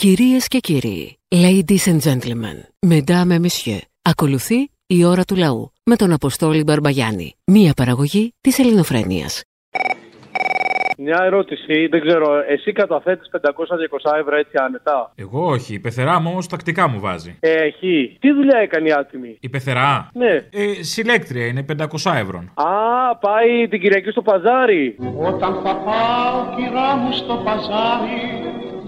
Κυρίες και κύριοι, ladies and gentlemen, mesdames et messieurs, ακολουθεί η ώρα του λαού με τον Αποστόλη Μπαρμπαγιάννη, μία παραγωγή της ελληνοφρένειας. Μια ερώτηση, δεν ξέρω, εσύ καταθέτεις 500-200 ευρώ έτσι άνετα; Εγώ όχι. Η πεθερά μου όμως τακτικά μου βάζει. Ε, έχει. Τι δουλειά έκανε η άτιμη; Η πεθερά; Ναι. Ε, συλλέκτρια είναι 500 ευρώ. Α, πάει την Κυριακή στο παζάρι. Όταν θα πάω κυρά μου στο παζάρι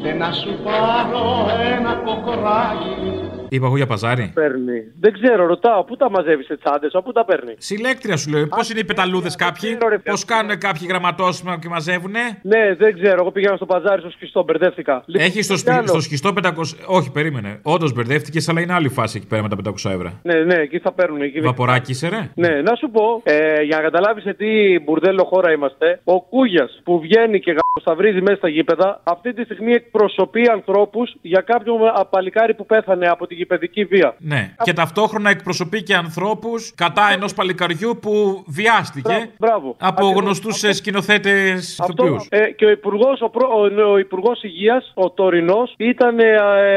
και να σου πάρω ένα κοκοράκι Είπα εγώ για παζάρι. Παίρνει. Δεν ξέρω, ρωτάω. Πού τα μαζεύεις σε τσάντες, πού τα παίρνει; Συλλέκτρια σου λέω. Πώς είναι οι πεταλούδες κάποιοι; Πώς κάνουν κάποιοι γραμματόσημα και μαζεύουνε; Ναι, δεν ξέρω. Εγώ πήγαινα στο παζάρι στο σκιστό, μπερδεύτηκα. Έχεις στο, σπι... στο σκιστό 500. Όχι, περίμενε. Όντως μπερδεύτηκες, αλλά είναι άλλη φάση εκεί πέρα με τα 500 ευρώ. Ναι, ναι, εκεί θα παίρνουν. Εκεί... Βαποράκι είσαι, ρε. Ναι, να σου πω, ε, για να καταλάβεις σε τι μπουρδέλο χώρα είμαστε, ο Κούγιας που βγαίνει και βρίζει μέσα στα γήπεδα, αυτή τη στιγμή εκπροσωπεί ανθρώπους για κάποιον παλικάρι που πέθανε από την γηπαιδική βία. Ναι. Και ταυτόχρονα εκπροσωπεί και ανθρώπους κατά ενός παλικαριού που βιάστηκε Μπράβο. από γνωστούς σκηνοθέτες ηθοποιού. Ε, και ο Υπουργό ο, ο Υπουργός Υγείας, ο τωρινός, ήταν ε,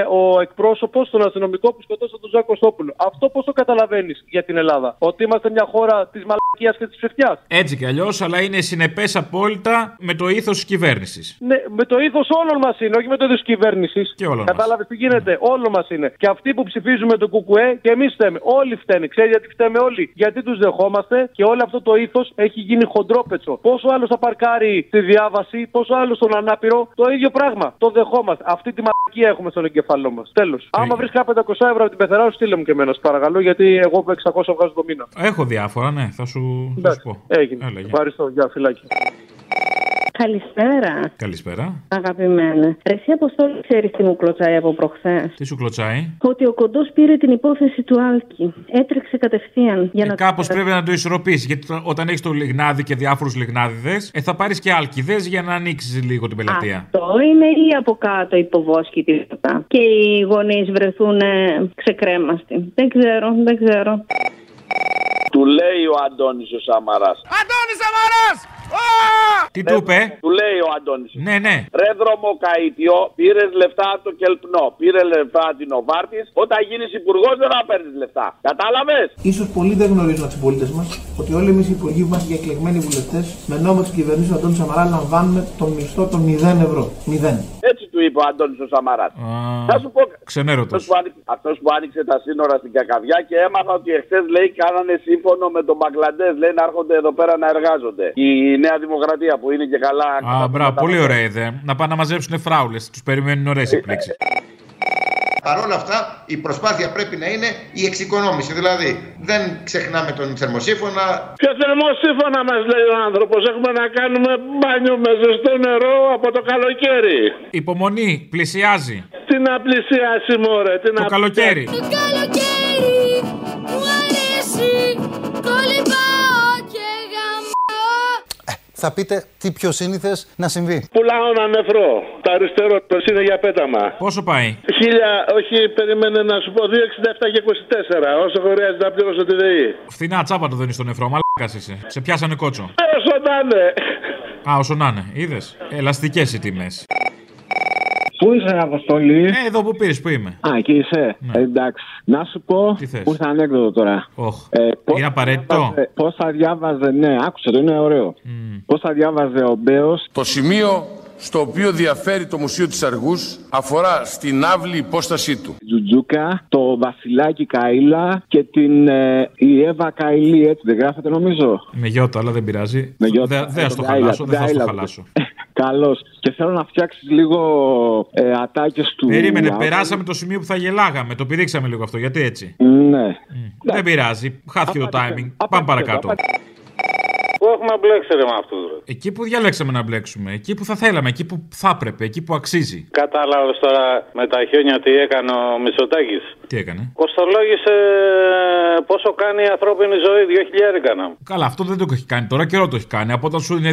ο εκπρόσωπος των αστυνομικών που σκοτώσαν τον Ζάκο Κωστόπουλο. Αυτό πώς το καταλαβαίνεις για την Ελλάδα; Ότι είμαστε μια χώρα της μαλακίας και της ψευτιάς; Έτσι κι αλλιώς, αλλά είναι συνεπές απόλυτα με το ήθος της κυβέρνησης. Ναι, με το ήθος όλων μας είναι, όχι με το ήθος της κυβέρνησης. Κατάλαβες τι γίνεται; Mm. Όλο μας είναι. Και αυτοί που ψηφίζουμε το κουκουέ και εμείς φταίμε. Όλοι φταίνε. Ξέρεις γιατί φταίμε όλοι; Γιατί τους δεχόμαστε και όλο αυτό το ήθος έχει γίνει χοντρόπετσο. Πόσο άλλο θα παρκάρει τη διάβαση, πόσο άλλο στον ανάπηρο, το ίδιο πράγμα. Το δεχόμαστε. Αυτή τη μαλακία έχουμε στον εγκεφαλό μας. Τέλος. Άμα βρεις 500 ευρώ από την πεθερά, στείλε μου και εμένα, παρακαλώ, γιατί εγώ 600 βγάζω το μήνα. Έχω διάφορα, ναι, θα σου, θα σου πω. Έγινε. Έλα, Ευχαριστώ. Γεια, φυλάκι. Καλησπέρα. Καλησπέρα. Αγαπημένα. Εσύ Αποστόλη ξέρεις τι μου κλωτσάει από προχθές; Τι σου κλωτσάει; Ότι ο κοντός πήρε την υπόθεση του Άλκη. Έτρεξε κατευθείαν. Για ε, να Κάπως πρέπει να το ισορροπήσεις. Γιατί όταν έχεις το λιγνάδι και διάφορους λιγνάδιδες, ε, θα πάρεις και άλκηδε για να ανοίξεις λίγο την πελατεία. Αυτό είναι ή από κάτω υποβόσκη τίποτα. Και οι γονείς βρεθούν ξεκρέμαστοι. Δεν ξέρω, δεν ξέρω. Του λέει ο Αντώνης ο Σαμαράς. Αντώνης Σαμαράς! Τι του είπε; Του λέει ο Αντώνης. Ναι, ναι. Ρε δρομοκαίτιο, πήρες λεφτά από το κελπνό. Πήρε λεφτά από την Οβάρτης. Όταν γίνεις υπουργός δεν θα παίρνεις λεφτά. Κατάλαβες; σω πολλοί δεν γνωρίζουν από τους πολίτες μας ότι όλοι εμείς οι υπουργοί που είμαστε και εκλεγμένοι βουλευτές με νόμο της κυβερνήσεω του Αντώνης Σαμαράς λαμβάνουμε τον μισθό των 0 ευρώ. 0. Έτσι του είπε ο Αντώνης ο Σαμαράς. Θα σου πω. Ξενέρωτος. Αυτός που άνοιξε τα σύνορα στην Κακαβιά και έμαθα ότι εχθές λέει κάνανε σύμφωνο με τον Μπαγκλαντές. Λέει να έρχονται εδώ πέρα να εργάζονται. Η Νέα Δημοκρατία που είναι και καλά. Α, μπράβο, πολύ ωραία ιδέα. Να πάνε να μαζέψουν φράουλες. Τους περιμένουν ωραίες εκπλήξεις. Παρ' όλα αυτά, η προσπάθεια πρέπει να είναι η εξοικονόμηση. Δηλαδή, δεν ξεχνάμε τον θερμοσύφωνα. Ποιο θερμοσύφωνα μας λέει ο άνθρωπος. Έχουμε να κάνουμε μπάνιο με ζεστό νερό από το καλοκαίρι. Υπομονή, πλησιάζει. Τι να πλησιάσει, μωρέ. Τι το να καλοκαίρι. Το καλοκαίρι μου αρέσει. Κολυμπάω και γαμάω. Θα πείτε τι πιο σύνηθες να συμβεί. Πουλάω ένα νεφρό. Το αριστερό το είναι για πέταμα. Πόσο πάει; Χίλια, όχι, περίμενε να σου πω 2,67 και 24. Όσο χρειάζεται να πληρώσω τη ΔΕΗ. Φθηνά τσάπα το δίνεις στο νεφρό, μαλάκας είσαι. Σε πιάσανε κότσο. Όσο να είναι. Α, όσο να είναι, είδες; Ελαστικές οι τιμές. Πού είσαι, Αποστολή; Ε, εδώ που πήρες, πού είμαι. Α, εκεί είσαι. Ναι. Ε, εντάξει. Να σου πω. Τι θες; Πού ήρθε ανέκδοτο τώρα. Oh. Ε, είναι απαραίτητο; Πώς θα διάβαζε. Ναι, άκουσε το, είναι ωραίο. Mm. Πώς θα διάβαζε ο Μπέος; Το σημείο στο οποίο διαφέρει το Μουσείο της Αργούς αφορά στην άβλη υπόστασή του. Τζουτζούκα, το Βασιλάκι Καΐλα και την ε, η Εύα Καηλή, έτσι δεν γράφεται νομίζω; Με γιώτα, αλλά δεν πειράζει. Με γιώτα. Δεν θα στο χαλάσω, δεν θα στο χαλάσω. Καλώ. Και θέλω να φτιάξεις λίγο ε, ατάκες του. Περίμενε, περάσαμε το σημείο που θα γελάγαμε. Το πηδήξαμε λίγο αυτό. Γιατί έτσι; Ναι. Mm. Δεν πειράζει. Χάθηκε το timing. Πάμε παρακάτω. Πού έχουμε μπλέξει ρε με αυτού, ρε; Εκεί που διαλέξαμε να μπλέξουμε. Εκεί που θα θέλαμε. Εκεί που θα έπρεπε. Εκεί που αξίζει. Κατάλαβες τώρα με τα χιόνια τι έκανε ο Μισοτάκη. Τι έκανε; Κοστολόγησε πόσο κάνει η ανθρώπινη ζωή, 2.000 έκανα. Καλά, αυτό δεν το έχει κάνει τώρα, καιρό το έχει κάνει. Από όταν σου είναι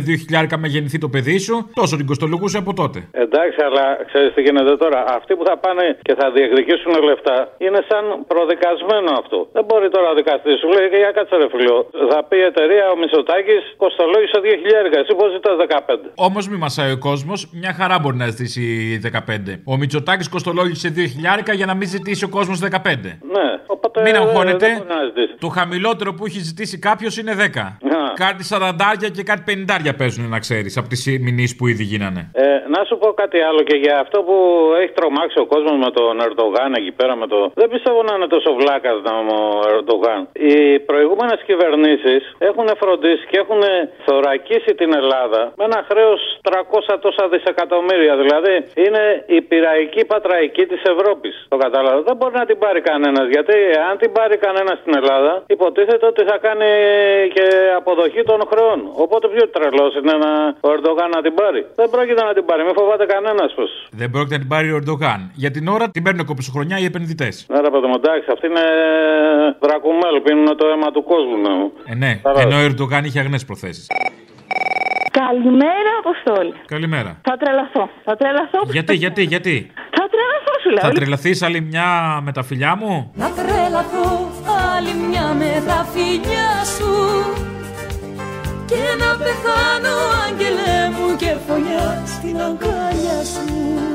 2.000 με γεννηθεί το παιδί σου, τόσο την κοστολογούσε από τότε. Εντάξει, αλλά ξέρεις τι γίνεται τώρα. Αυτοί που θα πάνε και θα διεκδικήσουν λεφτά είναι σαν προδικασμένο αυτό. Δεν μπορεί τώρα ο δικαστής σου λέει για κάτσε ρε φιλό. Θα πει η εταιρεία ο Μισοτάκη κοστολόγησε 2.000. Εσύ πώς ζητάς 15. Όμως μη μασάει ο κόσμος, μια χαρά μπορεί να ζητήσει 15. Ο Μητσοτάκης κοστολόγησε 2.000 για να μην ζητήσει ο κόσμος 15. Ναι, οπότε. Μην δεν αγχώνετε. μπορεί να ζητήσει. Το χαμηλότερο που έχει ζητήσει κάποιος είναι 10. Κάτι 40 και κάτι 50 παίζουν να ξέρεις από τις μηνύσεις που ήδη γίνανε. Ε, να σου πω κάτι άλλο και για αυτό που έχει τρομάξει ο κόσμος με τον Ερντογάν εκεί πέρα με το. Δεν πιστεύω να είναι τόσο βλάκας ο Ερντογάν. Οι προηγούμενες κυβερνήσεις έχουν φροντίσει και έχουν θωρακίσει την Ελλάδα με ένα χρέος 300 τόσα δισεκατομμύρια. Δηλαδή είναι η πειραϊκή πατραϊκή της Ευρώπης. Το κατάλαβα. Δεν μπορεί να την πάρει κανένας. Γιατί αν την πάρει κανένας στην Ελλάδα, υποτίθεται ότι θα κάνει και αποδοχή των χρεών. Οπότε πιο τρελός είναι να, ο Ερντογάν να την πάρει; Δεν πρόκειται να την πάρει. Μην φοβάται κανένας πως. Δεν πρόκειται να την πάρει ο Ερντογάν. Για την ώρα την παίρνουν κοπισοχρονιά οι επενδυτές. Άρα παιδί μου, εντάξει, αυτή είναι δρακουμέλ. Πίνουν το αίμα του κόσμου. Ναι. Ε, ναι, ενώ ο Ερντογάν είχε αγνές προθέσεις. Καλημέρα, Αποστόλη. Καλημέρα. Θα τρελαθώ. Θα τρελαθώ. Γιατί, γιατί, γιατί; Θα τρελαθώ, σου λέω. Θα τρελαθείς άλλη μια με τα φιλιά μου; Να τρελαθώ άλλη μια με τα φιλιά σου Και να πεθάνω άγγελε μου και φωλιά στην αγκάλια σου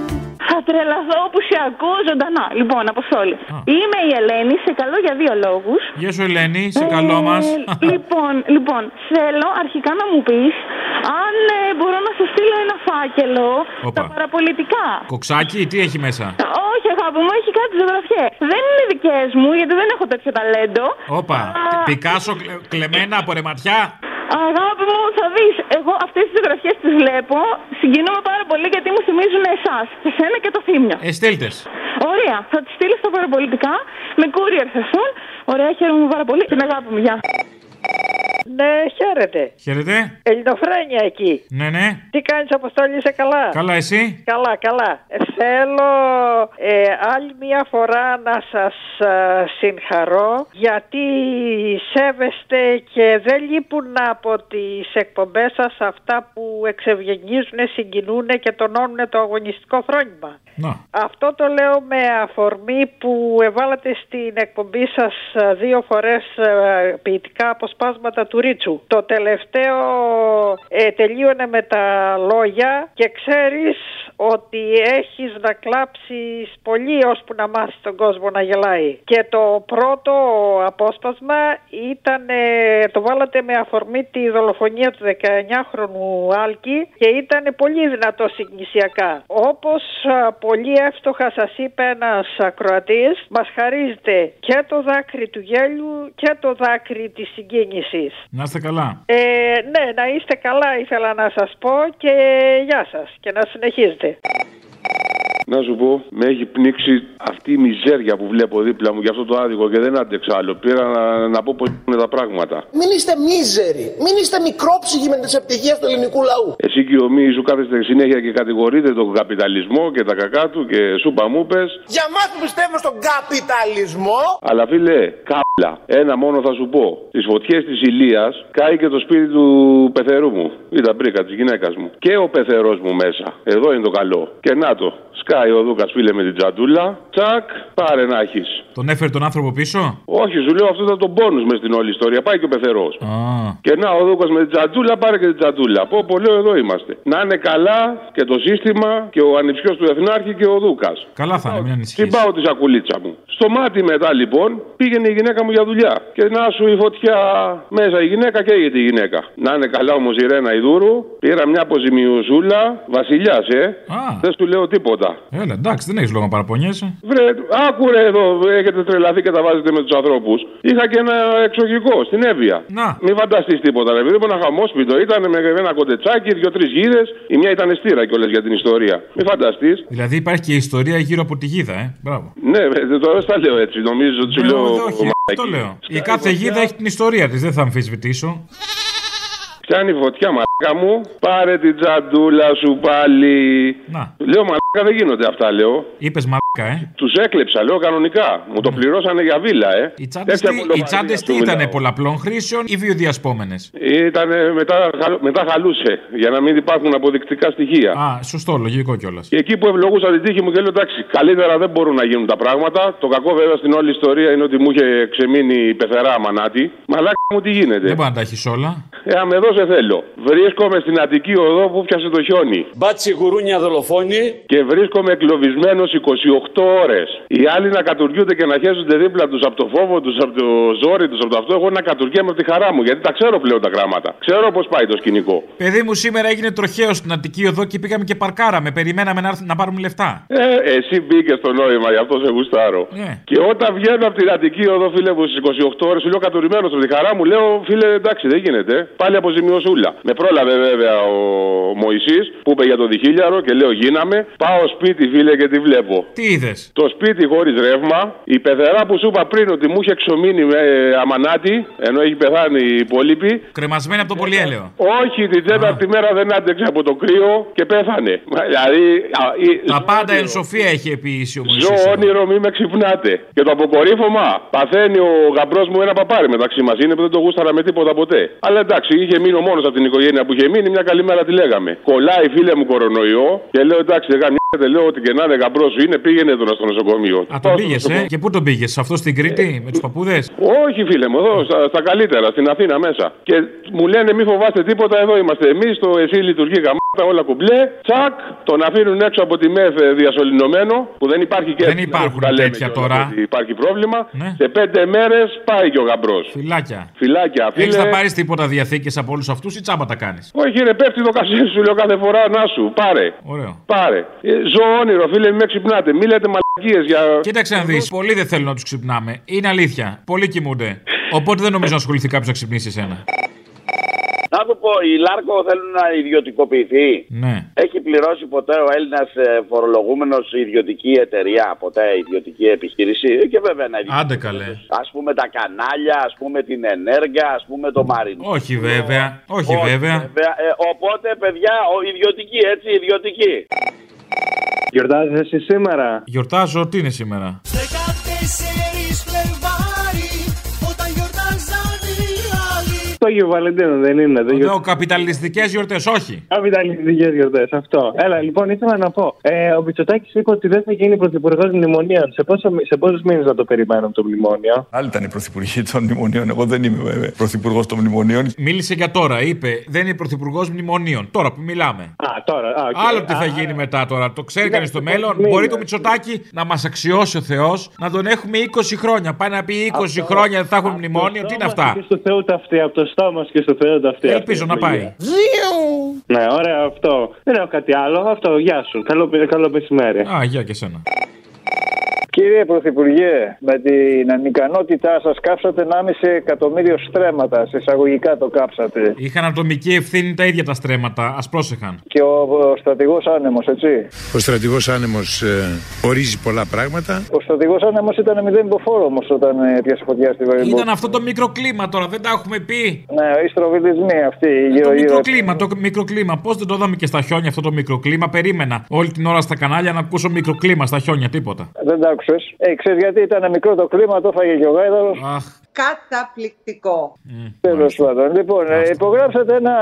Θα τρελαθώ που σε ακούω ζωντανά. Λοιπόν, Αποστόλη. Είμαι η Ελένη, σε καλό για δύο λόγους. Γεια σου, Ελένη, σε καλό μας. λοιπόν, λοιπόν, θέλω αρχικά να μου πεις αν ε, μπορώ να σου στείλω ένα φάκελο Όπα. τα παραπολιτικά. Κοξάκι, τι έχει μέσα; Όχι, αγάπη μου, έχει κάτι ζωγραφιές. Δεν είναι δικές μου, γιατί δεν έχω τέτοιο ταλέντο. Όπα. Πικάσο κλε- κλεμμένα από ρεματιά. Αγάπη μου, θα δεις. Εγώ αυτές τις ζωγραφιές τις βλέπω. Συγκινούμαι πάρα πολύ γιατί μου θυμίζουν εσάς. Εσένα και το θύμιο. Ε, στείλτε. Ωραία, θα τις στείλω στα παραπολιτικά. Με courier θα έρθουν. Ωραία, χαίρομαι πάρα πολύ. Την αγάπη μου, γεια. Ναι, χαίρετε. Χαίρετε. Ελληνοφρένια εκεί. Ναι, ναι. Τι κάνεις Αποστόλη, είσαι καλά; Καλά, εσύ; Καλά, καλά. Ε, θέλω ε, άλλη μια φορά να σας ε, συγχαρώ γιατί σέβεστε και δεν λείπουν από τις εκπομπές σας αυτά που εξευγενίζουν, συγκινούν και τονώνουν το αγωνιστικό φρόνημα. Να. Αυτό το λέω με αφορμή που εβάλατε στην εκπομπή σας ε, δύο φορές ε, ποιητικά αποσπάσματα του Ρίτσου. Το τελευταίο ε, τελείωνε με τα λόγια και ξέρεις ότι έχεις να κλάψεις πολύ ώσπου να μάθεις τον κόσμο να γελάει. Και το πρώτο απόσπασμα ήταν, ε, το βάλατε με αφορμή τη δολοφονία του 19χρονου Άλκη και ήταν πολύ δυνατό συγκινησιακά. Όπως α, πολύ εύστοχα σας είπε ένας ακροατής, μας χαρίζεται και το δάκρυ του γέλιου και το δάκρυ της συγκίνησης. Να είστε καλά. Ε, ναι, να είστε καλά ήθελα να σας πω και γεια σας και να συνεχίζετε. Να σου πω, με έχει πνίξει αυτή η μιζέρια που βλέπω δίπλα μου για αυτό το άδικο και δεν άντεξα άλλο. Πήρα να, να πω πώς είναι τα πράγματα. Μην είστε μίζεροι. Μην είστε μικρόψυχοι με τις επιτυχίε του ελληνικού λαού. Εσύ και ο Μη σου κάθεστε συνέχεια και κατηγορείτε τον καπιταλισμό και τα κακά του και σούπα μου πες. Για μας που πιστεύουμε στον καπιταλισμό. Αλλά φίλε, κάπλα. Ένα μόνο θα σου πω. Στι φωτιές της Ηλίας κάει και το σπίτι του πεθερού μου. Ή τα μπρίκα της γυναίκας μου. Και ο πεθερός μου μέσα. Εδώ είναι το καλό. Και να το. Σκάει ο Δούκα φίλε με την τζαντούλα. Τσακ, πάρε να έχεις. Τον έφερε τον άνθρωπο πίσω; Όχι, σου λέω αυτό ήταν το πόνου μες στην όλη ιστορία. Πάει και ο πεθερός. Α. Και να ο Δούκα με την τζατζούλα πάρε και την τζατζούλα. Πω, πω, λέω εδώ είμαστε. Να είναι καλά και το σύστημα και ο ανιψιός του Εθνάρχη και ο Δούκα. Καλά θα είναι, μην ανησυχείς. Την πάω τη σακουλίτσα μου. Στο μάτι μετά λοιπόν πήγαινε η γυναίκα μου για δουλειά. Και να σου η φωτιά μέσα η γυναίκα και η γυναίκα. Να είναι καλά όμως η Ρένα Ιδούρου. Πήρα μια αποζημιουσούλα. Βασιλιάς, ε. Δεν σου λέω τίποτα. Έλα, εντάξει, δεν έχεις λόγο να παραπονιέσαι. Βρε, άκουρε εδώ, έχετε τρελαθεί και τα βάζετε με τους ανθρώπους. Είχα και ένα εξωγικό στην Εύβοια. Να. Μην φανταστείς τίποτα, ρε. Επειδή ένα χαμόσπιτο ήταν με ένα κοντετσάκι, δύο-τρει γίδε. Η μια ήταν στήρα κιόλας για την ιστορία. Μην φανταστείς. Δηλαδή υπάρχει και ιστορία γύρω από τη γίδα, ε. Μπράβο. Ναι, ρε, τώρα στα λέω έτσι. Νομίζω ότι σου Ναι, λέω. όχι, όχι, αυτό λέω. Η κάθε γίδα έχει την ιστορία της, δεν θα αμφισβητήσω. Πιάνει φωτιά, μαλάκα μου. Πάρε την τζαντούλα σου πάλι. Να. Λέω μαλάκα δεν γίνονται αυτά, λέω. Είπες μαλάκα ε; Τους έκλεψα, λέω κανονικά. Μου το πληρώσανε για βίλα, ε. Οι τσάντες τι- Οι τσάντες τι ήταν πολλαπλών χρήσεων ή βιοδιασπόμενες; Ήταν μετά, χαλ- μετά χαλούσε για να μην υπάρχουν αποδεικτικά στοιχεία. Α, σωστό, λογικό κιόλας. Και εκεί που ευλογούσα την τύχη μου και λέω εντάξει, καλύτερα δεν μπορούν να γίνουν τα πράγματα. Το κακό βέβαια στην όλη ιστορία είναι ότι μου είχε ξεμείνει η πεθερά μανάτη. Μαλάκα μου τι γίνεται; Δεν μπορεί να τα έχεις όλα. Ε, αν εδώ σε θέλω. Βρίσκομαι στην Αττική οδό που πιάσε το χιόνι. Μπάτσι γουρούνια δολοφόνη. Και βρίσκομαι εγκλωβισμένος 28 ώρες. Οι άλλοι να κατουργούνται και να χέζονται δίπλα τους από το φόβο τους, από το ζόρι τους, από το αυτό. Εγώ να κατουργέμαι από τη χαρά μου. Γιατί τα ξέρω πλέον τα γράμματα. Ξέρω πώς πάει το σκηνικό. Παιδί μου, σήμερα έγινε τροχαίο στην Αττική οδό και πήγαμε και παρκάραμε. Περιμέναμε να, έρθουν να πάρουμε λεφτά. Ε, εσύ μπήκε στο νόημα, γι' αυτό σε γουστάρω. Ναι. Και όταν βγαίνω από την Αττική οδό, φίλε μου, στις 28 ώρες, σου λέω κατουρημένο από τη χαρά μου, λέω φίλε, εντάξει, δεν γίνεται. Πάλι αποζημιωσούλα. Με πρόλαβε βέβαια ο Μωησή που είπε για το διχίλιαρο και λέω γίναμε. Πάω σπίτι, φίλε, και τη βλέπω. Τι είδες; Το σπίτι χωρίς ρεύμα. Η πεθερά που σου είπα πριν ότι μου είχε εξομείνει με αμανάτη, ενώ έχει πεθάνει η υπόλοιπη. Κρεμασμένη από το πολυέλαιο. Όχι, την τέταρτη μέρα δεν άντεξε από το κρύο και πέθανε. Μα, Δηλαδή. α, η- Τα πάντα εν σοφία έχει επιήσει ο Ζω Μωυσής. όνειρο, μη με ξυπνάτε. Και το αποκορύφωμα παθαίνει ο γαμπρός μου ένα παπάρι μεταξύ μας. Είναι που δεν το γούσταρα με τίποτα ποτέ. Αλλά εντάξει, είχε μείνει ο μόνος από την οικογένεια που είχε μείνει. Μια καλή μέρα τη λέγαμε. Κολλάει φίλε μου κορονοϊό και λέω εντάξει, δεν γαμιέται, λέω ότι και να είναι γαμπρός σου είναι, πήγαινε τώρα στο νοσοκομείο. Α, τον πήγες, ε; Και πού τον πήγες, αυτό στην Κρήτη, με τους παππούδες; Όχι, φίλε μου, εδώ στα, στα καλύτερα, στην Αθήνα μέσα. Και μου λένε μη φοβάστε τίποτα, εδώ είμαστε εμείς. Το εσύ λειτουργεί γαμάτα, όλα κουμπλέ. Τσακ, τον αφήνουν έξω από τη ΜΕΘ ε, διασωληνωμένο, που δεν υπάρχει και Δεν υπάρχουν τα λέμε τέτοια κιόλας τώρα. ότι Υπάρχει πρόβλημα. Ναι. Σε πέντε μέρες πάει και ο γαμπρός. Φυλάκια. Φυλάκια, φίλε. Έχει να πάρεις τίποτα διαθήκε από όλους αυτούς ή τσάμπα τα κάνεις; Όχι, ρε, πέφτει το κασέ σου, λέω κάθε φορά να σου. Πάρε. Ωραίο. Πάρε. Ε, ζω όνειρο, φίλε, μην με ξυπνάτε. Μη λέτε μαλακίες για. Κοίταξε να δεις. Πολλοί δεν θέλουν να τους ξυπνάμε. Είναι αλήθεια. Πολλοί κοιμούνται. Οπότε δεν νομίζω να ασχοληθεί κάποιος να ξυπνήσει εσένα. Να του πω, η Λάρκο θέλουν να ιδιωτικοποιηθεί. Ναι. Έχει πληρώσει ποτέ ο Έλληνας φορολογούμενος ιδιωτική εταιρεία, ποτέ ιδιωτική επιχείρηση. Ε, Και βέβαια να Άντε καλέ. Α πούμε τα κανάλια, ας πούμε την ενέργεια, ας πούμε το μαρινό. Όχι βέβαια. Όχι βέβαια. Ε, οπότε, παιδιά, ο ιδιωτική, έτσι, ιδιωτική. Γιορτάζεις εσύ σήμερα; Γιορτάζω, τι είναι σήμερα; 14 Φλεβάρι άλλοι Το Άγιο Βαλεντίνο δεν είναι. Δεν Λέω καπιταλιστικές γιορτές, όχι. Καπιταλιστικές γιορτές, αυτό. Έλα, λοιπόν, ήθελα να πω. Ε, ο Μητσοτάκης είπε ότι δεν θα γίνει πρωθυπουργός μνημονίων. Σε, πόσο, σε πόσους μήνες να το περιμένουμε το μνημόνιο; Άλλοι ήταν οι πρωθυπουργοί των μνημονίων. Εγώ δεν είμαι βέβαια πρωθυπουργός των μνημονίων. Μίλησε για τώρα, είπε. Δεν είναι πρωθυπουργός μνημονίων. Τώρα που μιλάμε. Α, τώρα. Α, οκ. Άλλο τι θα Α, γίνει μετά τώρα. Το ξέρει κανείς στο Κοιτάξτε, μέλλον. πώς Μπορεί μείνε. το Μητσοτάκη να μας αξιώσει ο Θεός να τον έχουμε 20 χρόνια. Πάει να πει 20 Αυτό- χρόνια δεν θα έχουμε μνημόνιο. Τι είναι αυτά; Και στο Θεό τα αυτή, από το στόμα και στο Θεό τα αυτή. Ελπίζω να πάει. Ναι, ωραία αυτό. Δεν έχω κάτι άλλο. Αυτό, γεια σου. Καλό, καλό μεσημέρι. Α, γεια και σένα. Κύριε Πρωθυπουργέ, με την ανικανότητά σας κάψατε 1,5 εκατομμύριο στρέμματα. Σε εισαγωγικά το κάψατε. Είχαν ατομική ευθύνη τα ίδια τα στρέμματα. Α πρόσεχαν. Και ο, ο στρατηγός άνεμος, έτσι. Ο στρατηγός άνεμος ορίζει πολλά πράγματα. Ο στρατηγός άνεμος ήταν μηδέν υποφόρο όμως όταν ε, πιάσε φωτιά στη Βαρυμπό. Ήταν αυτό το μικροκλίμα τώρα, δεν τα έχουμε πει. Ναι, οι στροβιλισμοί αυτοί. Το Γύρω-γύρω. μικροκλίμα, το μικροκλίμα. Πώς δεν το είδαμε και στα χιόνια αυτό το μικροκλίμα. Περίμενα όλη την ώρα στα κανάλια να ακούσω μικροκλίμα στα χιόνια, τίποτα. Δεν τα άκουσε. Ε, ξέρεις γιατί ήταν μικρό το κλίμα, το έφαγε και ο Γάιδαρος. Αχ. Καταπληκτικό. Τέλος πάντων. Λοιπόν, ε, υπογράψατε ένα.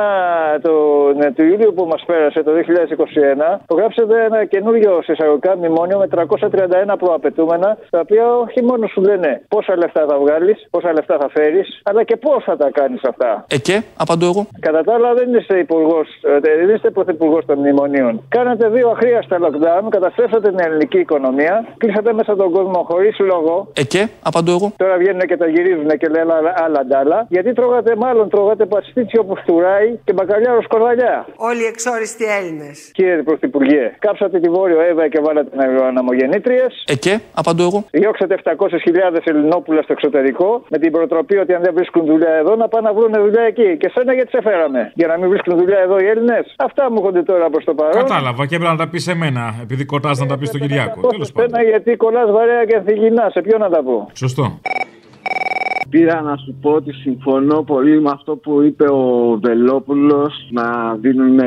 Το, ναι, του Ιούλιο που μας πέρασε, το 2021, υπογράψατε ένα καινούριο συσσαγωγικά μνημόνιο με 331 προαπαιτούμενα, τα οποία όχι μόνο σου λένε πόσα λεφτά θα βγάλεις, πόσα λεφτά θα φέρεις, αλλά και πώς θα τα κάνεις αυτά. Ε, και, απαντώ εγώ. Κατά τα άλλα, δεν είστε υπουργός, δεν είστε πρωθυπουργός των μνημονίων. Κάνατε δύο αχρίαστα lockdown, καταστρέψατε την ελληνική οικονομία, κλείσατε μέσα τον κόσμο χωρί λόγο. Ε, και, απαντώ εγώ. Τώρα βγαίνουν και τα γυρίζουν και λένε άλλα, άλλα ντάλα. Γιατί τρώγατε, μάλλον τρώγατε παστίτσιο που φτουράει και μπακαλιάρο σκορδαλιά. Όλοι οι εξόριστοι Έλληνε. Κύριε Πρωθυπουργέ, κάψατε τη Βόρειο Εύα και βάλατε αναμογεννήτριε. Ε, και, απαντώ εγώ. Διώξατε 700.000 Ελληνόπουλα στο εξωτερικό με την προτροπή ότι αν δεν βρίσκουν δουλειά εδώ να πάνε να βρουν δουλειά εκεί. Και σένα γιατί σε φέραμε. Για να μην βρίσκουν δουλειά εδώ οι Έλληνε. Αυτά μου έρχονται τώρα προ το παρόν. Κατάλαβα και έπρεπε να τα πει σε μένα, επειδή κοτά να τα πει στον Κυριάκο. Τέλο πάντων. Σένα γιατί κολλά βαρέα και ανθυγινά. Σε ποιον να τα πω; Σωστό. Πήρα να σου πω ότι συμφωνώ πολύ με αυτό που είπε ο Βελόπουλος να δίνουν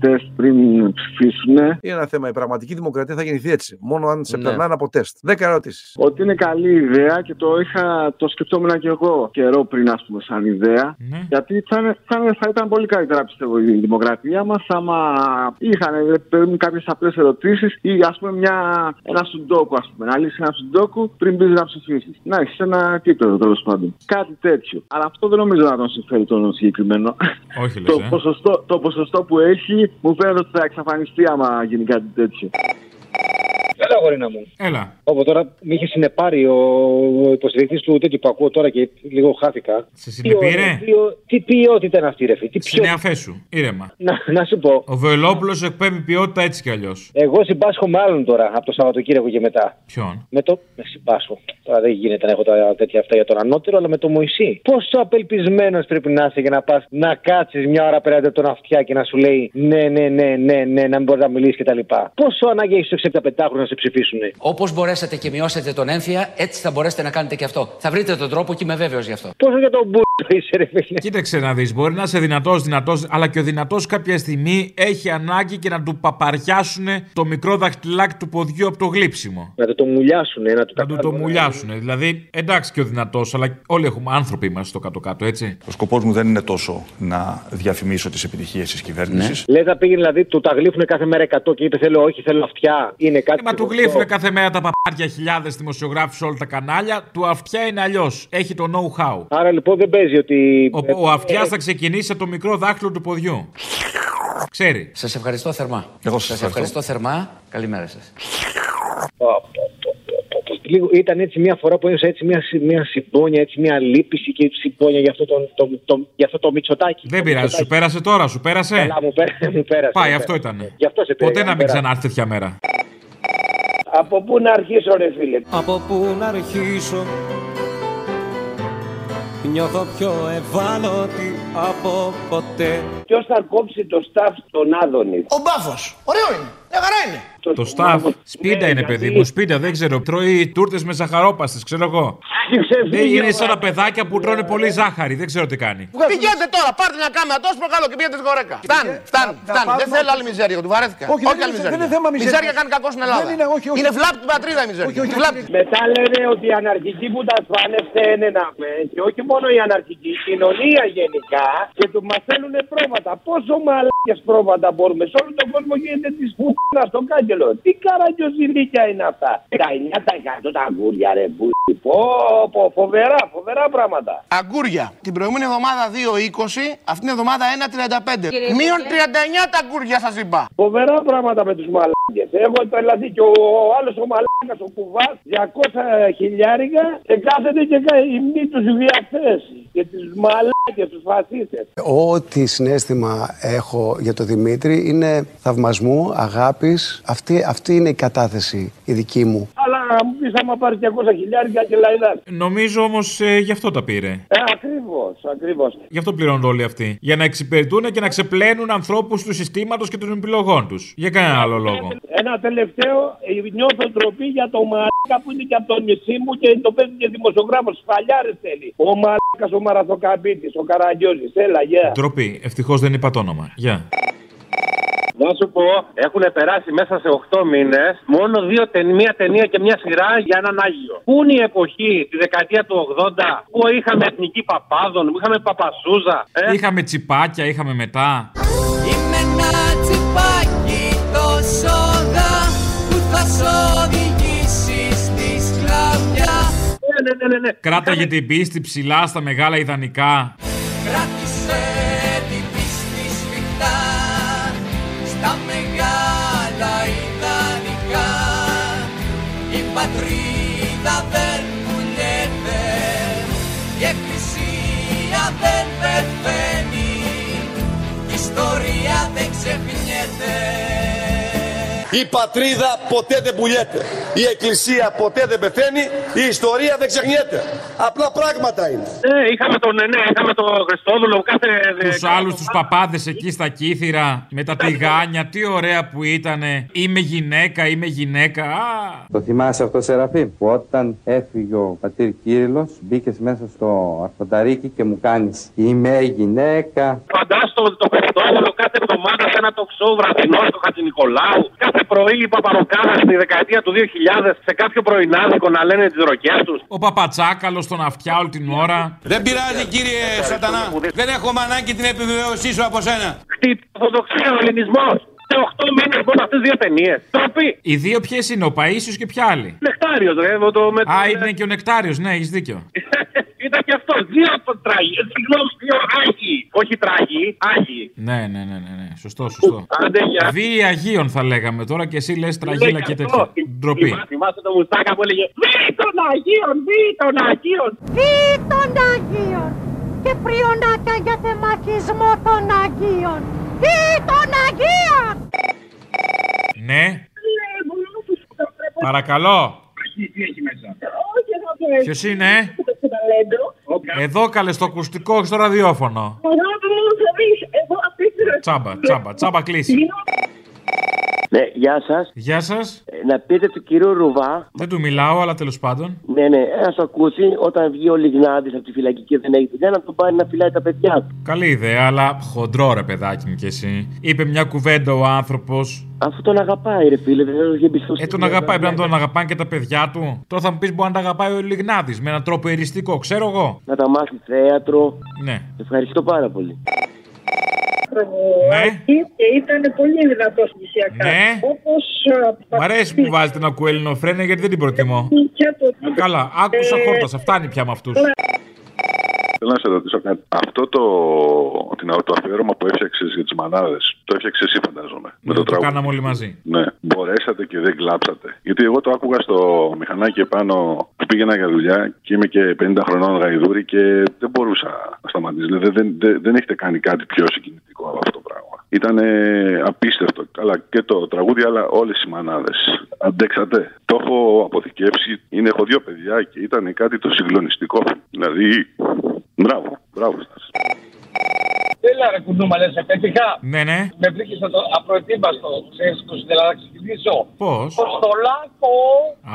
τεστ πριν ψηφίσουν. Είναι ένα θέμα. Η πραγματική δημοκρατία θα γεννηθεί έτσι. Μόνο αν σε Ναι. περνάνε από τεστ. Δέκα ερωτήσεις. Ότι είναι καλή ιδέα και το είχα, το σκεφτόμουν και εγώ καιρό πριν, ας πούμε, σαν ιδέα. Γιατί θα, είναι- θα, είναι- θα ήταν πολύ καλύτερα, πιστεύω, η δημοκρατία μας άμα είχαν κάποιες απλές ερωτήσεις ή ας πούμε μια, ένα σουντόκου, ας πούμε. Να λύσει ένα σουντόκου πριν μπεις να ψηφίσεις. Να έχεις ένα κύπελο τέλος πάντων. Κάτι τέτοιο. Αλλά αυτό δεν νομίζω να τον συμφέρει τον συγκεκριμένο. Όχι, λες, το, ε. ποσοστό, το ποσοστό που έχει μου φαίνεται ότι θα εξαφανιστεί άμα γίνει κάτι τέτοιο. Έλα, γορίνα μου. Έλα. Όπου τώρα με είχε συνεπάρει ο υποστηρικτής του τέτοιου που ακούω τώρα και λίγο χάθηκα. Σε συνεπήρε; Τι, ω- τι ποιότητα είναι αυτή, ρε φίλε. Τι Στην ποιο... εαφέ σου. Ήρεμα. να, να σου πω. Ο Βελόπουλο εκπέμπει ποιότητα έτσι κι αλλιώς. Εγώ συμπάσχω με άλλον τώρα από το Σαββατοκύριακο και μετά. Ποιον; Με το. Με συμπάσχω. Τώρα δεν γίνεται να έχω τα τέτοια αυτά για τον ανώτερο, αλλά με το Μωυσή. Πόσο απελπισμένος πρέπει να είσαι για να πας να κάτσεις μια ώρα πέρα από τον αυτιά και να σου λέει ναι, ναι, ναι, ναι, ναι, να μην μπορείς να μιλήσεις κτλ. Πόσο ανάγκη έχεις στου 65 να σε ψηφίσουν. Όπως μπορέσατε και μειώσετε τον έμφυα, έτσι θα μπορέσετε να κάνετε και αυτό. Θα βρείτε τον τρόπο και είμαι βέβαιος γι' αυτό. Πόσο για τον μπουρ είσαι, ρε φίλε. Κοίταξε να δεις, μπορεί να είσαι δυνατός, δυνατός, αλλά και ο δυνατός κάποια στιγμή έχει ανάγκη και να του παπαριάσουν το μικρό δαχτυλάκι του ποδιού από το γλύψιμο. Να το, το μουλιάσουν, να του Να του το μουλιάσουν. Δηλαδή, εντάξει και ο δυνατός, αλλά όλοι έχουμε άνθρωποι είμαστε στο κάτω-κάτω, έτσι. Ο σκοπός μου δεν είναι τόσο να διαφημίσω τις επιτυχίες της κυβέρνησης. Λες να πήγαινε δηλαδή, του τα γλύφουν κάθε μέρα 100 και είπε θέλω, όχι, θέλω αυτιά. Είναι κάτι. Ε, μα του σεβαστό. γλύφουν κάθε μέρα τα παπάρια χιλιάδες δημοσιογράφους σε όλα τα κανάλια. Του αυτιά είναι αλλιώς. Έχει το know-how. Άρα λοιπόν δεν παίζει ότι. Ο, ο αυτιάς θα ξεκινήσει από το μικρό δάχτυλο του ποδιού. Ξέρει. Σας ευχαριστώ θερμά. Εγώ σας ευχαριστώ θερμά. Καλημέρα σας. Λίγο, ήταν έτσι μια φορά που ένιωσα έτσι μια, συ- μια συμπόνια, έτσι μια λύπηση και συμπόνια για αυτό το, το, το, για αυτό το μυτσοτάκι. Δεν πειράζει, σου πέρασε τώρα, σου πέρασε; Καλά, μου πέρασε. Μου πέρασε Πάει, μου αυτό πέρασε. ήταν. Γι' αυτό σε πήρε, Ποτέ να μην πέρασε. ξανάρθει τέτοια μέρα. Από πού να αρχίσω ρε φίλε; Από πού να αρχίσω; Νιώθω πιο ευάλωτη από ποτέ Ποιος θα κόψει το staff στον Άδωνη; Ο Μπάφος. Ωραίο είναι. Μια χαρά είναι. Το staff, σπίντα είναι παιδί μου, σπίντα, δεν ξέρω. Τρώει τούρτες με ζαχαρόπαστες, ξέρω εγώ. Δεν είναι σαν τα παιδάκια που τρώνε πολύ ζάχαρη, δεν ξέρω τι κάνει. Πηγαίνετε τώρα, πάρτε μια κάμερα τόσο προκαλώ και πήγαινε στη γορέκα. Φτάνει, φτάνει, φτάνει. Δεν θέλω άλλη μιζέρια, του βαρέθηκα. Όχι, δεν άλλη είναι- μιζέρια. δεν είναι θέμα μιζέρια. Μιζέρια κάνει κακό στην Ελλάδα. Δεν είναι, όχι, όχι. Είναι βλάπτη την πατρίδα η μιζέρια. Τη βλάπτη. Μετά λένε ότι οι αναρχικοί που τα σπάνε φταίνε να πούμε. Και όχι μόνο οι αναρχικοί, η κοινωνία γενικά. Και του μα θέλουν πρόβατα. Πόσο μαλάκια πρόβατα μπορούμε. Σε όλο τον κόσμο γίνεται της φούχνα στον κάγκελο. Τι καραγκιοζηλίκια είναι αυτά; 19% τα αγκούρια ρε που. Πω, πω, φοβερά, φοβερά πράγματα. Αγκούρια. Την προηγούμενη εβδομάδα 2,20, αυτήν την εβδομάδα 1,35. Μείον 39 τα αγκούρια σας είπα. Φοβερά πράγματα με τους μαλάκες. Έχω τρελαθεί και ο, ο άλλος ο μαλάκα ο κουβάς 200 χιλιάρικα και κάθεται και κάνει μη τους διαθέσεις. Και του μαλάκες, τους φασίστες. Ό,τι συνέστημα έχω για τον Δημήτρη είναι θαυμασμού, αγάπης. Αυτή, αυτή είναι η κατάθεση η δική μου. Αλλά μου πεις άμα πάρεις 200 χιλιάρικα και λαϊδά. Νομίζω όμως γι' αυτό τα πήρε. Ε, ακριβώς, ακριβώς. Γι' αυτό πληρώνουν όλοι αυτοί. Για να εξυπηρετούν και να ξεπλένουν ανθρώπους του συστήματος και των επιλογών τους. Για κανένα άλλο λόγο. Ένα τελευταίο, ε, νιώθω ντροπή για το μαλάκα που είναι και από το νησί μου και το παίζει και δημοσιογράφος. Φαλιάρε θέλει. Ο μαλάκας ο Μαραθοκαμπίτης, ο Καραγκιόζης. Έλα, γεια. Ντροπή. Ευτυχώς δεν είπα το όνομα. Γεια. Να σου πω, έχουν περάσει μέσα σε 8 μήνες μόνο δύο ταινία, μία ταινία και μια σειρά για έναν Άγιο. Πού είναι η εποχή, τη δεκαετία του 80, που είχαμε εθνική παπάδων, που είχαμε παπασούζα. Ε; Είχαμε τσιπάκια, είχαμε μετά. Είμαι ένα τσιπάκι το σόδα που θα σ' Ναι, ναι, ναι, ναι, ναι. Κράταγε την πίστη ψηλά στα μεγάλα ιδανικά. Κράτησε Η πατρίδα ποτέ δεν πουλιέται. Η Εκκλησία ποτέ δεν πεθαίνει, η ιστορία δεν ξεχνιέται. Απλά πράγματα είναι. Ναι, είχαμε τον, ναι, είχαμε τον Χριστόδουλο κάθε. Τους άλλους τους παπάδες εκεί στα κύθυρα με τα τηγάνια. Τι ωραία που ήτανε. Είμαι γυναίκα, είμαι γυναίκα. Α, Το θυμάσαι αυτό, Σεραφείμ, που όταν έφυγε ο πατήρ Κύριλλος, μπήκες μέσα στο αρχονταρίκι και μου κάνεις «Είμαι γυναίκα». Φαντάστο το Χριστόδουλο κάθε εβδομάδα σε ένα τοξό βραδινό στο Χατζη Νικολάου. Κάθε πρωί η Παπαροκάρα στη δεκαετία του 2000 σε κάποιο πρωινάδικο να λένε τις ροκέ τους. Ο Παπατσάκαλος στον αυτιά όλη την ώρα. Δεν πειράζει κύριε Σατανά. Δεν έχουμε ανάγκη την επιβεβαίωσή σου από σένα. Χτύπη, Ορθοδοξία, ο Ελληνισμός. Σε 8 μήνες μόνο αυτές δύο ταινίες. Τροπή. Οι δύο ποιες είναι, ο Παίσιος και ποια άλλη; Νεκτάριος, ρε. με Το, με, Α, είναι και ο Νεκτάριος, ναι, έχεις δίκιο. Ήταν και αυτό. Δύο από τραγί. Συγγνώμη, δύο άγιοι. Όχι τραγί, άγιοι. Ναι, ναι, ναι, ναι, ναι. Σωστό, σωστό. Άντε, για. Βίοι Αγίων θα λέγαμε τώρα και εσύ λες τραγίλα και τέτοια. Ντροπή. Θυμά- Θυμάστε το μουστάκα που έλεγε Βί των Αγίων, βί των Αγίων. Ή των Αγίων και πριονάκια για θεμαχισμό των Αγίων. Ή των Αγίων. Ναι. Παρακαλώ. Ποιος είναι; Εδώ καλέ στο ακουστικό, όχι στο ραδιόφωνο. Τσάμπα, τσάμπα, τσάμπα κλείσει. Ναι, γεια σας. Γεια σας. να πείτε του κυρίου Ρουβά, Δεν του μιλάω, αλλά τέλος πάντων. ναι, ναι, να το ακούσει όταν βγει ο Λιγνάδης από τη φυλακή και δεν έχει δουλειά, να τον πάρει να φυλάει τα παιδιά του. Καλή ιδέα, αλλά χοντρό ρε παιδάκι μου κι εσύ. Είπε μια κουβέντα ο άνθρωπος. Αφού τον αγαπάει, ρε φίλε, δεν έχει εμπιστοσύνη. Ε, τον αγαπάει, πρέπει να τον αγαπάνε και τα παιδιά του. Τώρα θα μου πεις μπορεί να τα αγαπάει ο Λιγνάδης με έναν τρόπο εριστικό, ξέρω εγώ. Να τα μάθει θέατρο. Ναι. Ευχαριστώ πάρα πολύ. Ναι. και ήταν πολύ δυνατός νησιακά. Ναι. Όπως Μ' αρέσει που βάζετε ένα κουέλινο φρένο γιατί δεν την προτιμώ. Καλά, άκουσα χόρτασα. Φτάνει πια με αυτούς. Θέλω να σε ρωτήσω κάτι. Αυτό το, την, το αφιέρωμα που έφτιαξες για τις μανάδες, το έφτιαξες εσύ, φαντάζομαι. με το Το τραγούδι. κάναμε όλοι μαζί. Ναι, μπορέσατε και δεν κλάψατε. Γιατί εγώ το άκουγα στο μηχανάκι επάνω που πήγαινα για δουλειά και είμαι και 50 χρονών γαϊδούρη και δεν μπορούσα να σταματήσω. Δηλαδή δεν, δεν, δεν έχετε κάνει κάτι πιο συγκινητικό από αυτό το πράγμα. Ήταν απίστευτο. Καλά και το τραγούδι, αλλά όλες οι μανάδες. Αντέξατε. Το έχω αποθηκεύσει. Είναι, έχω δύο παιδιά και ήταν κάτι το συγκλονιστικό. Δηλαδή, μπράβο, μπράβο σας. Έλα ρε κουνούμα, λες, σε πέτυχα. Ναι, ναι. Με βρήκες το απροετοίμαστο, ξέρεις που ήθελα να ξεκινήσω. Πώς; Αποστολάκο.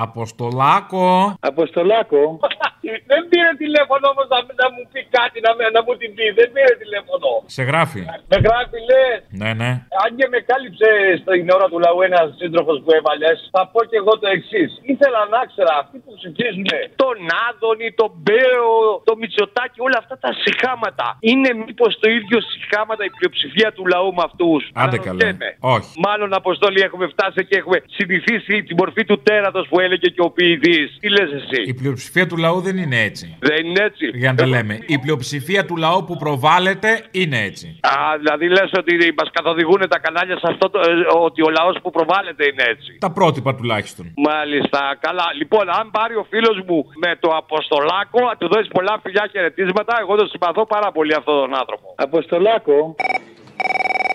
Αποστολάκο. Αποστολάκο. Δεν πήρε τηλέφωνο όμως να, να μου πει κάτι, να, με- να μου την πει. Δεν πήρε τηλέφωνο. Σε γράφει. Με γράφει, λες. Ναι, ναι. Αν και με κάλυψε στην ώρα του λαού ένας σύντροφος που έβαλες, θα πω και εγώ το εξής. Ήθελα να ξέρω αυτοί που ψηφίζουν τον Άδωνη, τον Μπέο, το Μητσοτάκι, όλα αυτά τα συχάματα. Είναι μήπως το ίδιο συχάματα η πλειοψηφία του λαού με αυτούς. Άντε καλά. Όχι. Μάλλον αποστολή έχουμε φτάσει και έχουμε συνηθίσει τη μορφή του τέρατος που έλεγε και ο ποιητής. Τι λες εσύ; Η πλειοψηφία του λαού δεν είναι έτσι. Δεν είναι έτσι; Για να τα λέμε. Η πλειοψηφία του λαού που προβάλλεται είναι έτσι. Α, δηλαδή λες ότι μας καθοδηγούν τα κανάλια σε αυτό το, ε, ότι ο λαός που προβάλλεται είναι έτσι. Τα πρότυπα τουλάχιστον. Μάλιστα, καλά. Λοιπόν, αν πάρει ο φίλος μου με το Αποστολάκο, θα του δώσει πολλά φιλιά χαιρετίσματα. Εγώ τον συμπαθώ πάρα πολύ αυτόν τον άνθρωπο. Αποστολάκο.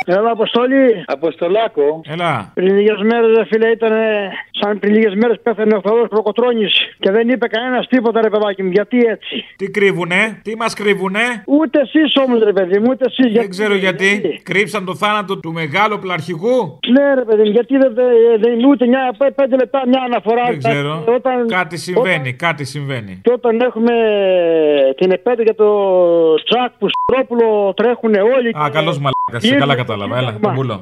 Έλα, Αποστολή. Αποστολάκο. Έλα. Πριν λίγες μέρες, δε φίλε, ήταν σαν πριν λίγες μέρες πέθανε ο Θεοδό Προκοτρόνη και δεν είπε κανένας τίποτα, ρε παιδάκι μου. Γιατί έτσι; Τι κρύβουνε, τι μας κρύβουνε; Ούτε εσείς όμως, ρε παιδί μου, ούτε εσείς. Δεν ξέρω γιατί. Κρύψαν το θάνατο του μεγάλου πλαρχηγού. Ναι, ρε παιδί μου, γιατί δεν δεν- δεν είναι ούτε μια, πέ- πέντε λεπτά μια αναφορά. Δεν ξέρω. Όταν, Κάτι συμβαίνει, κάτι συμβαίνει. Και όταν έχουμε την επέτειο για το Τζακ που Στρόπουλο τρέχουν όλοι. Α, καλός μαλάκας. Σε καλά κατάλαβα. Έλα, τον πουλώ.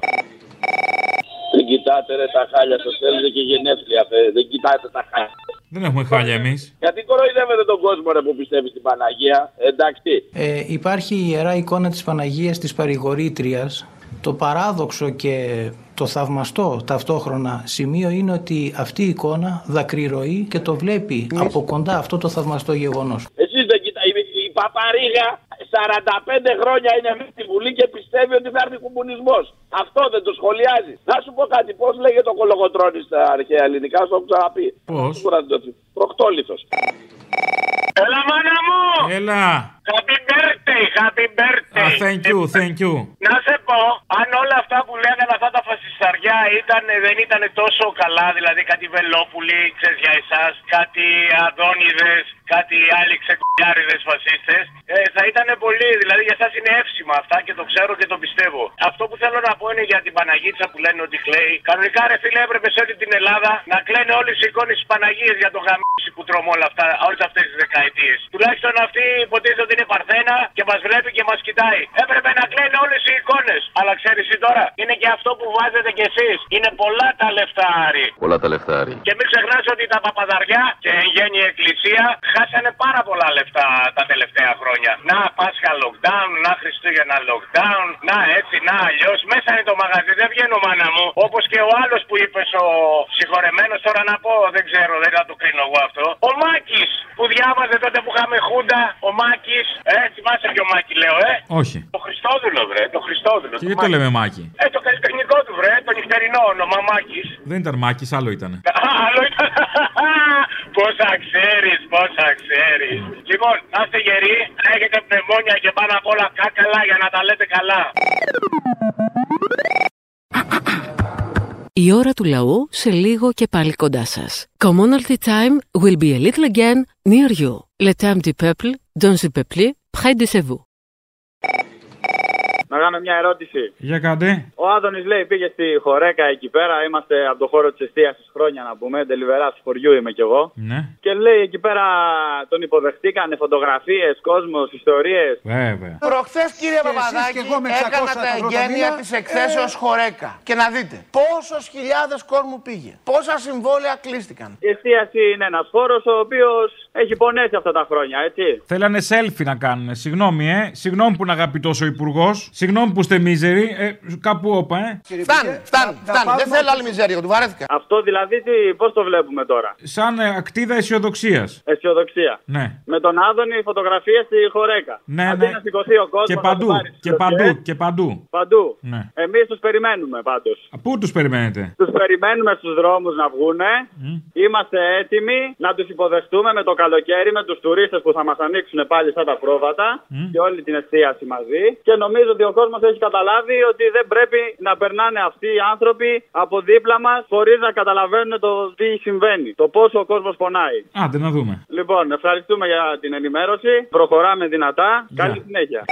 Δεν κοιτάτε ρε τα χάλια σας, θέλετε και γενέθλια. φε. Δεν κοιτάτε τα χάλια. Δεν έχουμε χάλια εμείς. Γιατί κοροϊδεύετε τον κόσμο ρε που πιστεύει στην Παναγία, εντάξει. Ε, υπάρχει η ιερά εικόνα της Παναγίας της Παρηγορήτριας. Το παράδοξο και το θαυμαστό ταυτόχρονα σημείο είναι ότι αυτή η εικόνα δακρυρωεί και το βλέπει από κοντά αυτό το θαυμαστό γεγονός. Εσείς δεν κοιτάτε. Η, η Παπαρίγα 45 χρόνια είναι μέσα στη Βουλή και πιστεύει ότι θα έρθει κομμουνισμό. Αυτό δεν το σχολιάζει. Να σου πω κάτι, πώς λέγεται το κολογοτρόνη στα αρχαία ελληνικά, σου το έχω ξαναπεί. Πώς; Προκτόληθος. Έλα, μάνα μου! Έλα. Happy birthday! happy birthday. Ah, thank you, thank you. Να σε πω, αν όλα αυτά που λέγανε αυτά τα φασισταριά ήταν, δεν ήταν τόσο καλά, δηλαδή κάτι βελόπουλοι, ξέρεις για εσάς, κάτι αδόνιδες, κάτι άλλοι ξεκουλιάριδες φασίστες, ε, θα ήταν πολύ, δηλαδή για εσάς είναι εύσημα αυτά και το ξέρω και το πιστεύω. Αυτό που θέλω να πω είναι για την Παναγίτσα που λένε ότι κλαίει. Κανονικά ρε φίλε έπρεπε σε όλη την Ελλάδα να κλαίνε όλες οι εικόνες της Παναγίας για το γαμίσι που τρώμε όλα αυτά, όλες αυτές τις δεκαετίες. Τουλάχιστον αυτή υποτίθεται ότι είναι παρθένα και μας βλέπει και μας κοιτάει. Έπρεπε να κλαίνε όλες οι εικόνες. Αλλά ξέρεις τι τώρα, είναι και αυτό που βάζετε κι εσείς. Είναι πολλά τα λεφτά Άρη. Πολλά τα λεφτά, Άρη. Και μην ξεχνάς ότι τα παπαδαριά και εν γέννη η εκκλησία χάσανε πάρα πολλά λεφτά τα τελευταία χρόνια. Να Πάσχα lockdown, να Χριστούγεννα lockdown, να έτσι, να αλλιώς. Μέσα είναι το μαγαζί, δεν βγαίνω μάνα μου. Όπως και ο άλλος που είπες ο συγχωρεμένος, τώρα να πω, δεν ξέρω, δεν θα το κρίνω εγώ αυτό. Ο Μάκης που διάβαζε τότε που είχαμε χούντα, ο Μάκης. Ε, θυμάσαι και ο Μάκη λέω, ε; Όχι. Το Χριστόδουλο, βρε, το Χριστόδουλο. Και γιατί το λέμε Μάκη; Ε, το καλλιτεχνικό του, βρε, το νυχτερινό όνομα Μάκης. Δεν ήταν Μάκης, άλλο ήταν. Άλλο ήταν. Πόσα ξέρεις, πόσα ξέρεις. Λοιπόν, να είστε γεροί, να έχετε πνευμόνια και πάνω απ' όλα κάκαλα για να τα λέτε καλά. Η ώρα του λαού σε λίγο και πάλι κοντά σας. Commonalty time will be a little again near you. Le temps du peuple, dans le peuple, près de vous. Να κάνω μια ερώτηση. Για κάντε. Ο Άδωνης λέει πήγε στη Χορέκα εκεί πέρα. Είμαστε από το χώρο της εστίαση χρόνια να πούμε. Τελειβερά του χωριού είμαι κι εγώ. Ναι. Και λέει εκεί πέρα τον υποδεχτήκανε φωτογραφίες, κόσμος, ιστορίες. Βέβαια. Προχθές, κύριε Και εσείς Παπαδάκη, και εγώ με 600 έκανα τα εγγένεια εκατομμύρια. της εκθέσεως Χορέκα. Και να δείτε πόσες χιλιάδες κόσμου πήγε. Πόσα συμβόλαια κλείστηκαν. Η εστίαση είναι ένας χώρος ο οποίος έχει πονέσει αυτά τα χρόνια, έτσι. Θέλανε selfie να κάνουν. Συγγνώμη, ε. Συγγνώμη που είναι αγαπητό ο υπουργός. Συγγνώμη που είστε μίζεροι. Ε, κάπου όπα, ε. Φτάνει, φτάνει, φτάνει. Δεν θέλω άλλη μιζέρια, του βαρέθηκα. Αυτό δηλαδή πώς το βλέπουμε τώρα; Σαν ε, ακτίδα αισιοδοξίας. Αισιοδοξία. Ναι. Με τον Άδωνη φωτογραφίες στη Χορέκα. Ναι, Αντί ναι. να σηκωθεί ο κόσμος. Και παντού. Και παντού. Και παντού. Παντού. Ναι. Εμείς τους περιμένουμε πάντως. Πού τους περιμένετε; Τους περιμένουμε στους δρόμους να βγούνε. Είμαστε έτοιμοι να τους υποδεχτούμε με το καλοκαίρι με τους τουρίστες που θα μας ανοίξουν πάλι σαν τα πρόβατα και όλη την εστίαση μαζί. Και νομίζω ότι ο κόσμος έχει καταλάβει ότι δεν πρέπει να περνάνε αυτοί οι άνθρωποι από δίπλα μας χωρίς να καταλαβαίνουν το τι συμβαίνει. Το πόσο ο κόσμος πονάει. Άντε να δούμε. Λοιπόν, ευχαριστούμε για την ενημέρωση. Προχωράμε δυνατά. Καλή συνέχεια.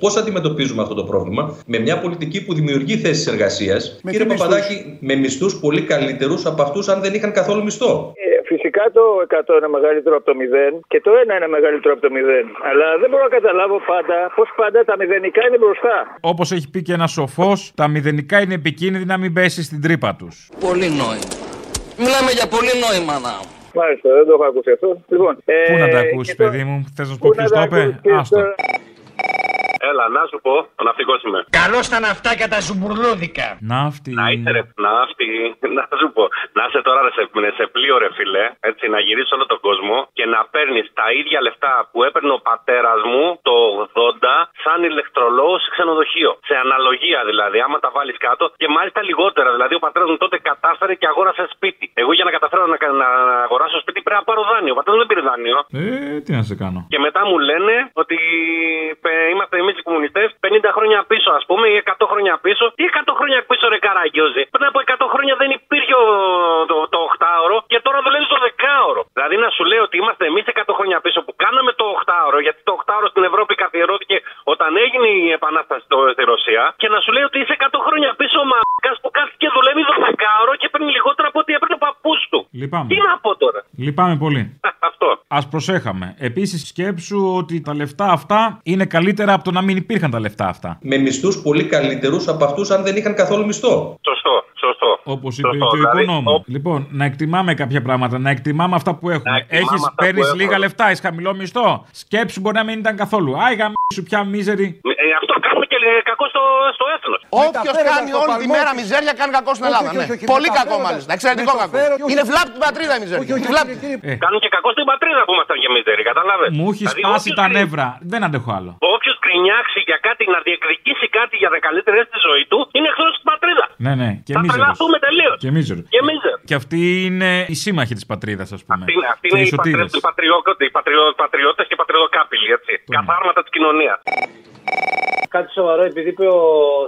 Πώς αντιμετωπίζουμε αυτό το πρόβλημα, με μια πολιτική που δημιουργεί θέσεις εργασίας, κύριε τι Παπαδάκη, με μισθούς πολύ καλύτερους από αυτούς αν δεν είχαν καθόλου μισθό. Ε, Φυσικά το 100 είναι μεγαλύτερο από το 0 και το 1 είναι μεγαλύτερο από το 0. Αλλά δεν μπορώ να καταλάβω πάντα πώς πάντα τα μηδενικά είναι μπροστά. Όπως έχει πει και ένας σοφός, τα μηδενικά είναι επικίνδυνα να μην πέσει στην τρύπα τους. Πολύ νόημα. Μιλάμε για πολύ νόημα να. Μάλιστα, δεν το έχω ακούσει αυτό. Λοιπόν, Πού να τα ε, ακούσεις, και το- παιδί μου, θες να σου πω Πού ποιος να το τα είπε; ακούσεις, Άστο. Τώρα. Έλα, να σου πω, ο ναυτικό είμαι. Καλώς τα ναυτάκια τα ζουμπουρλούδικα. Ναύτη. Να είσαι ρε, ναύτη, να σου πω. Να είσαι τώρα ρε, σε, σε πλοίο ρε φίλε, έτσι, να γυρίσεις όλο τον κόσμο και να παίρνεις τα ίδια λεφτά που έπαιρνε ο πατέρας μου το 80 σαν ηλεκτρολόγος σε ξενοδοχείο. Σε αναλογία δηλαδή, άμα τα βάλεις κάτω και μάλιστα λιγότερα. Δηλαδή, ο πατέρας μου τότε κατάφερε και αγόρασε σπίτι. Εγώ για να καταφέρω να, να αγοράσω σπίτι πρέπει να πάρω δάνειο. Ο πατέρας μου δεν πήρε δάνειο. Ε, τι να σε κάνω. Και μετά μου λένε ότι ε, είμαστε εμεί οι κομμουνιστές 50 χρόνια πίσω, ας πούμε, ή 100 χρόνια πίσω. Τι 100 χρόνια πίσω, ρε Καραγκιόζη; Πριν από 100 χρόνια δεν υπήρχε ο, το, το 8ωρο και τώρα δουλεύει το 10ωρο. Δηλαδή να σου λέω ότι είμαστε εμείς 100 χρόνια πίσω που κάναμε το 8ωρο, γιατί το 8ωρο στην Ευρώπη καθιερώθηκε όταν έγινε η επανάσταση στο, στη Ρωσία. Και να σου λέει ότι είσαι 100 χρόνια πίσω ο μαλάκα που κάθεται και δουλεύει 12ωρο και παίρνει λιγότερα από ό,τι έπαιρνε ο παππούς του. Λυπάμαι. Τι να πω τώρα; Λυπάμαι πολύ. Αυτό. Α προσέχαμε. Επίσης, σκέψου ότι τα λεφτά αυτά είναι καλύτερα από το να μην υπήρχαν τα λεφτά αυτά. Με μισθούς πολύ καλύτερους από αυτούς αν δεν είχαν καθόλου μισθό. Σωστό, σωστό. Όπως είπε Σωστό, και ο δηλαδή, οικονόμου. Λοιπόν, να εκτιμάμε κάποια πράγματα, να εκτιμάμε αυτά που έχουμε. εκτιμάμε Έχει, αυτά που παίρνεις έχουμε. λίγα λεφτά, έχεις χαμηλό μισθό. Σκέψου μπορεί να μην ήταν καθόλου. Άι σου πια μίζερη. Ε, αυτό κάνουμε και ε, κακό στο, στο έθνος. Όποιος κάνει όλη τη μέρα μιζέρια κάνει κακό στην Ελλάδα. ναι. Πολύ κακό μάλιστα. Εξαιρετικό κακό. Είναι βλάπη την πατρίδα η μιζέρια. Τη βλάπη. Κάνουν και κακό στην πατρίδα που ήμασταν και μίζεροι, κατάλαβες; Μου έχει σπάσει τα νεύρα. Δεν αντέχω άλλο. Όποιο γκρινιάξει για κάτι, να διεκδικήσει κάτι για να καλύτερη στη ζωή του, είναι εχθρός στην πατρίδας. Ναι, ναι. Και Θα μίζερος. τρελαθούμε τελείως. Και μίζερος. Και μίζερ. Και αυτοί είναι οι σύμμαχοι της πατρίδας, ας πούμε. Αυτή, αυτή είναι οι, πατρι... οι, πατριώτες οι πατριο... πατριώτες και πατριωτοκάπηλοι, έτσι. Καθάρματα της κοινωνίας. Κάτι σοβαρό, επειδή είπε ο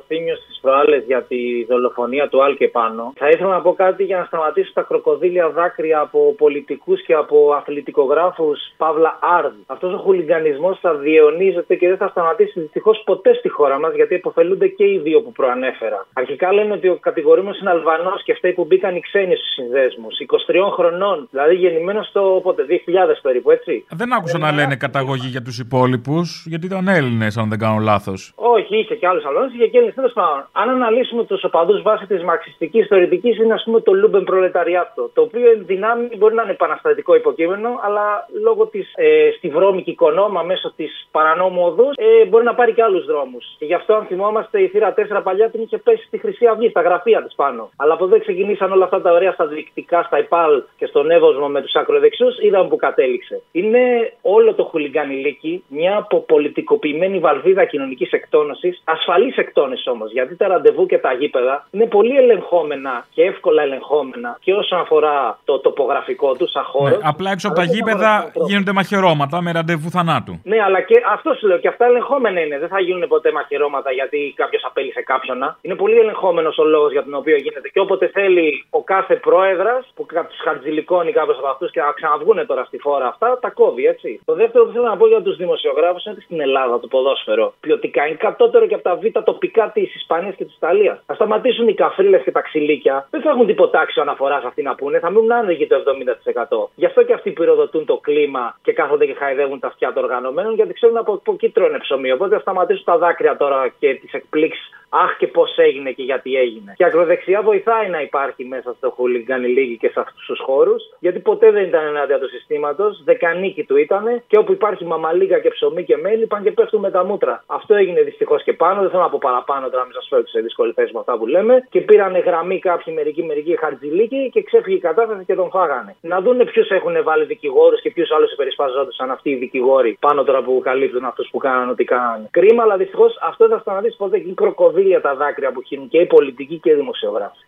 Θήμιος τι προάλλες για τη δολοφονία του Άλ και πάνω. Θα ήθελα να πω κάτι για να σταματήσω τα κροκοδίλια δάκρυα από πολιτικούς και από αθλητικογράφους Παύλα Άρδ. Αυτός ο χουλιγκανισμό θα διαιωνίζεται και δεν θα σταματήσει δυστυχώς ποτέ στη χώρα μας γιατί υποφελούνται και οι δύο που προανέφερα. Αρχικά λένε ότι ο κατηγορούμενος είναι Αλβανός και φταίει που μπήκαν οι ξένοι στους συνδέσμους. 23 χρονών, δηλαδή γεννημένος το πότε, 2000 περίπου, έτσι. Δεν άκουσα να λένε καταγωγή για τους υπόλοιπους, γιατί ήταν Έλληνες, αν δεν κάνω λάθος. Όχι, είχε και άλλους Αλβανούς, είχε και Έλληνες. Τέλος πάντων, αν αναλύσουμε τους οπαδούς βάσει της μαρξιστικής θεωρητικής, είναι ας πούμε το Λούμπεν Προλεταριάτο. Το οποίο εν δυνάμει μπορεί να είναι επαναστατικό υποκείμενο, αλλά λόγω της ε, στη βρώμικη οικονόμα μέσω της παρανόμου οδούς ε, μπορεί να πάρει και άλλους δρόμους. Και γι' αυτό, αν θυμόμαστε, η θύρα 4 παλιά την είχε πέσει στη Χρυσή Αυγή, στα γραφεία της πάνω. Αλλά από εδώ ξεκινήσαν όλα αυτά τα ωραία στα διοικητικά, στα ΕΠΑΛ και στον Εύωσμο με τους ακροδεξιούς, είδαμε που κατέληξε. Είναι όλο το χουλιγκανιλίκι μια αποπολιτικοποιημένη βαλβίδα κοινωνικής εκτόνωσης, ασφαλής εκτόνωσης όμως. Γιατί τα ραντεβού και τα γήπεδα είναι πολύ ελεγχόμενα και εύκολα ελεγχόμενα και όσον αφορά το τοπογραφικό του σαν χώρο. Ναι, απλά έξω από τα γήπεδα γίνονται μαχαιρώματα με ραντεβού θανάτου. Ναι, αλλά και αυτό σου λέω και αυτά ελεγχόμενα είναι. Δεν θα γίνουν ποτέ μαχαιρώματα γιατί κάποιος απέλησε κάποιον. Είναι πολύ ελεγχόμενος ο λόγος για τον οποίο γίνεται. Και όποτε θέλει ο κάθε πρόεδρας που τους χαρτζηλικώνει κάποιος από αυτούς και να ξαναβγούν τώρα στη φόρα αυτά, τα κόβει έτσι. Το δεύτερο που θέλω να πω για τους δημοσιογράφους είναι ότι στην Ελλάδα το ποδόσφαιρο ποιοτικά είναι κατώτερο και από τα β' τοπικά της Ισπανίας και της Ιταλίας. Θα σταματήσουν οι καφρίλες και τα ξυλίκια. Δεν θα έχουν τίποτα άξιο αναφοράς αυτοί να πούνε. Θα μείνουν άνεργοι το 70%. Γι' αυτό και αυτοί πυροδοτούν το κλίμα και κάθονται και χαϊδεύουν τα αυτιά των οργανωμένων γιατί ξέρουν από, από εκεί τρώνε ψωμί. Οπότε θα σταματήσουν τα δάκρυα τώρα και τις εκπλήξεις Αχ και πώς έγινε και γιατί έγινε. Και η ακροδεξιά βοηθάει να υπάρχει μέσα στο Χούλιγκαν Λίγη και σε αυτούς τους χώρους, γιατί ποτέ δεν ήταν ενάντια του συστήματος, δεκανίκη του ήταν και όπου υπάρχει μαμαλίγα και ψωμί και μέλι πάνε και πέφτουν με τα μούτρα. Αυτό έγινε δυστυχώς και πάνω, δεν θέλω να πω παραπάνω τώρα, μην σας φέρω σε δύσκολη θέση με αυτά που λέμε. Και πήραν γραμμή κάποιοι μερικοί, μερικοί χαρτζηλίκοι και ξέφυγε η κατάσταση και τον φάγανε. Να δούνε ποιους έχουν βάλει δικηγόρους και ποιους άλλους υπερισπαζόντουσαν αυτοί οι δικηγόροι πάνω τώρα που καλύπτουν αυτούς που κάνανε ό,τι κάνανε. Κρίμα, αλλά δυστυχώς αυτό θα σταματήσει ποτέ και κροκοδίλια τα δάκρυα που χύνουν και οι πολιτικοί και οι δημοσιογράφοι.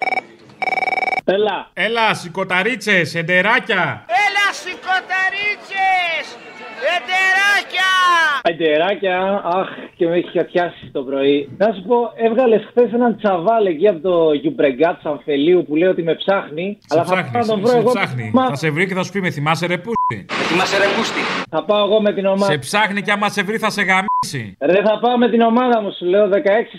Έλα. Έλα, σηκωταρίτσες, εντεράκια. Έλα, σηκωταρίτσες! Εντεράκια! Εντεράκια, αχ, και με έχει κατιάσει το πρωί. Να σου πω, έβγαλες χθες έναν τσαβάλ εκεί από το Γιουμπρεγκάτ Αμφελίου που λέει ότι με ψάχνει. Σε αλλά ψάχνει, θα πάω να τον βρω εγώ. Ψάχνει. Μα... Θα σε βρει και θα σου πει με θυμάσαι ρε πούστη. Θυμάσαι ρε πούστη. Θα πάω εγώ με την ομάδα. Σε ψάχνει και άμα σε βρει θα σε γαμίσει. Ρε θα πάω με την ομάδα μου, σου λέω 16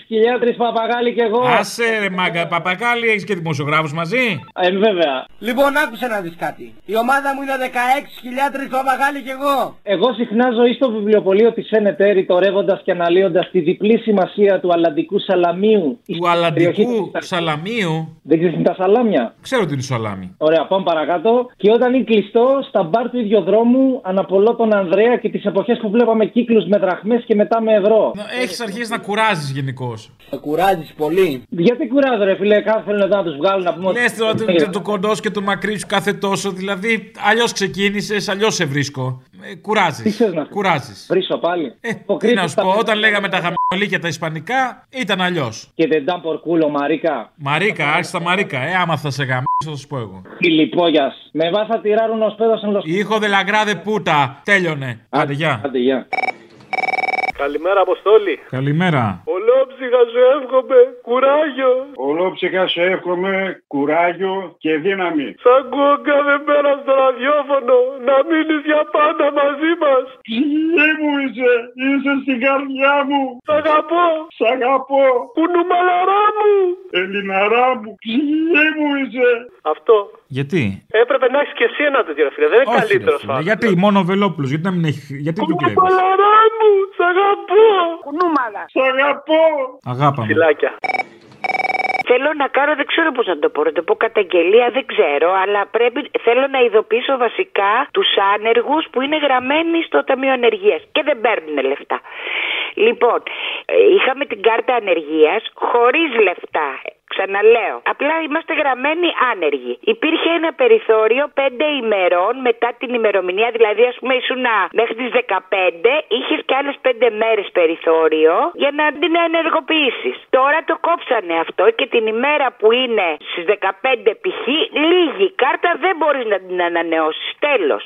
χιλιάδες παπαγάλη κι εγώ. Άσε ρε μάγκα, παπαγάλη έχεις και δημοσιογράφους μαζί; Ε, βέβαια. Λοιπόν, άκουσε να δεις κάτι. Η ομάδα μου είναι 16 παπαγάλη κι εγώ. Εγώ συχνά ζωή στο βιβλιοπωλείο της Σένετε ρητορεύοντα και αναλύοντας τη διπλή σημασία του Αλλαντικού Σαλαμίου. Του Αλλαντικού Σαλαμίου; Δεν ξέρεις τα σαλάμια; Ξέρω τι είναι σαλάμι. Ωραία, πάμε παρακάτω. Και όταν είναι κλειστό, στα μπαρ του ίδιου δρόμου, αναπολώ τον Ανδρέα και τις εποχές που βλέπαμε κύκλους με δραχμές και μετά με ευρώ. Έχεις αρχίσει να κουράζεις γενικώ. Να κουράζεις πολύ. Γιατί κουράζω, ρε φίλε, κάθε θέλουν να τους βγάλουν να πούμε. Λες τώρα το κοντός και το μακρύ σου κάθε τόσο. Δηλαδή, αλλιώς ξεκίνησες, αλλιώς σε βρίσκω. Ε, κουράζεις. Τι θες να κουράζεις. Βρίσω πάλι. Ε, τι να σου πω, όταν λέγαμε τα χαμηλή τα ισπανικά, ήταν αλλιώς. Και δεν ήταν πορκούλο, Μαρίκα. Μαρίκα, άρχισα Μαρίκα. Ε, άμα θα σε γαμίσω, θα σου πω εγώ. Φιλιππόγιας. Με βάθα τυράρουν ω πέδο εν Ήχο δε λαγκράδε πούτα. Τέλειωνε. Άντε, γεια. Άντε, γεια. Καλημέρα, Αποστόλη. Καλημέρα. Ολόψυχα σου εύχομαι κουράγιο. Ολόψυχα σου εύχομαι κουράγιο και δύναμη. Σ' ακούω κάθε μέρα στο ραδιόφωνο να μείνεις για πάντα μαζί μας. Ψυχή μου είσαι, είσαι στην καρδιά μου. Σ' αγαπώ. Σ' αγαπώ. Κουνουμαλαρά μου. Ελληναρά μου, ψυχή μου είσαι. Αυτό. Γιατί; Έπρεπε να έχεις και εσύ ένα τέτοιο φίλε. Δεν είναι καλύτερος Γιατί μόνο ο Βελόπουλος, γιατί να μην έχει. Γιατί του κλέβει. Κουνουμαλαρά μου, σ' αγαπώ. Κουνούμαλα. Σ' αγαπώ. Αγάπα. Φιλάκια. Θέλω να κάνω, δεν ξέρω πώς να το πω, να το πω καταγγελία, δεν ξέρω, αλλά πρέπει, θέλω να ειδοποιήσω βασικά τους άνεργους που είναι γραμμένοι στο Ταμείο Ανεργίας και δεν παίρνουν λεφτά. Λοιπόν, ε, είχαμε την κάρτα ανεργίας χωρίς λεφτά. Ξαναλέω. Απλά είμαστε γραμμένοι άνεργοι. Υπήρχε ένα περιθώριο 5 ημερών μετά την ημερομηνία, δηλαδή ας πούμε ήσουν μέχρι τις 15, είχες και άλλες 5 μέρες περιθώριο για να την ενεργοποιήσεις. Τώρα το κόψανε αυτό και την ημέρα που είναι στις 15 π.χ. λίγη κάρτα δεν μπορείς να την ανανεώσεις. Τέλος.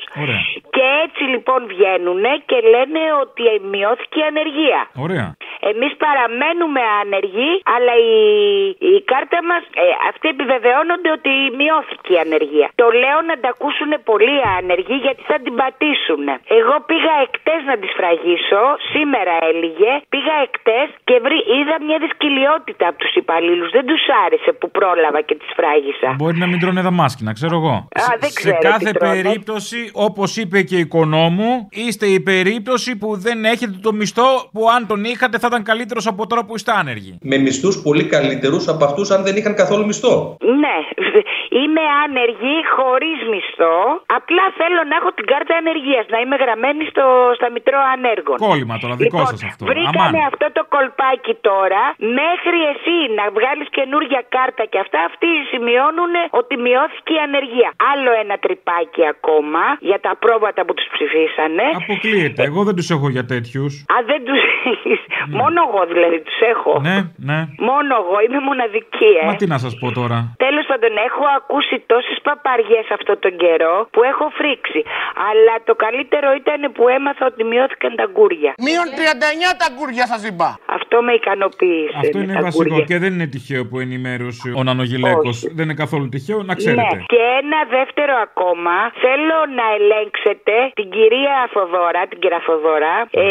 Και έτσι λοιπόν βγαίνουν και λένε ότι μειώθηκε η ανεργία. Ωραία. Εμείς παραμένουμε άνεργοι, αλλά η, η κάρτα μας, ε, αυτοί επιβεβαιώνονται ότι μειώθηκε η ανεργία. Το λέω να τα ακούσουν πολλοί άνεργοι γιατί θα την πατήσουν. Εγώ πήγα εκτές να τις φραγίσω, σήμερα έλεγε, πήγα εκτές και βρή, είδα μια δυσκολιότητα από τους υπαλλήλους. Δεν τους άρεσε που πρόλαβα και τις φράγισα. Μπορεί να μην τρώνε δαμάσκηνα, ξέρω εγώ. Α, δεν Σε ξέρω κάθε τι τρώνε. περίπτωση, όπως είπε και η οικονόμου, είστε η περίπτωση που δεν έχετε το μισθό που αν τον είχατε θα ήταν καλύτερος από τώρα που είστε άνεργοι; Με μισθούς πολύ καλύτερους από αυτούς αν δεν είχαν καθόλου μισθό. Ναι, είμαι άνεργη χωρίς μισθό. Απλά θέλω να έχω την κάρτα ανεργίας, να είμαι γραμμένη στο, στα Μητρώα Ανέργων. Κόλλημα τώρα, δικό Λοιπόν, σας αυτό. Βρήκανε Αμάν. αυτό το κολπάκι τώρα. Μέχρι εσύ να βγάλεις καινούργια κάρτα και αυτά, αυτοί σημειώνουν ότι μειώθηκε η ανεργία. Άλλο ένα τρυπάκι ακόμα για τα πρόβατα που τους ψηφίσανε. Αποκλείεται. Εγώ δεν τους έχω για τέτοιους. Α, δεν τους έχεις. Μόνο εγώ δηλαδή τους έχω. Ναι, ναι. Μόνο εγώ, είμαι μοναδική, ε. Μα τι να σας πω τώρα. Τέλος πάντων, έχω ακούσει τόσες παπαριές αυτόν τον καιρό που έχω φρίξει. Αλλά το καλύτερο ήταν που έμαθα ότι μειώθηκαν τα γκούρια. Μείον 39 τα γκούρια σα είπα. Αυτό με ικανοποίησε. Αυτό με είναι τα βασικό γκούρια. και δεν είναι τυχαίο που ενημέρωσε ο Νανογιλέκο. Δεν είναι καθόλου τυχαίο, να ξέρετε. Ναι. Και ένα δεύτερο ακόμα. Θέλω να ελέγξετε την κυρία Φοδόρα, την κυρία Φοδόρα, ε,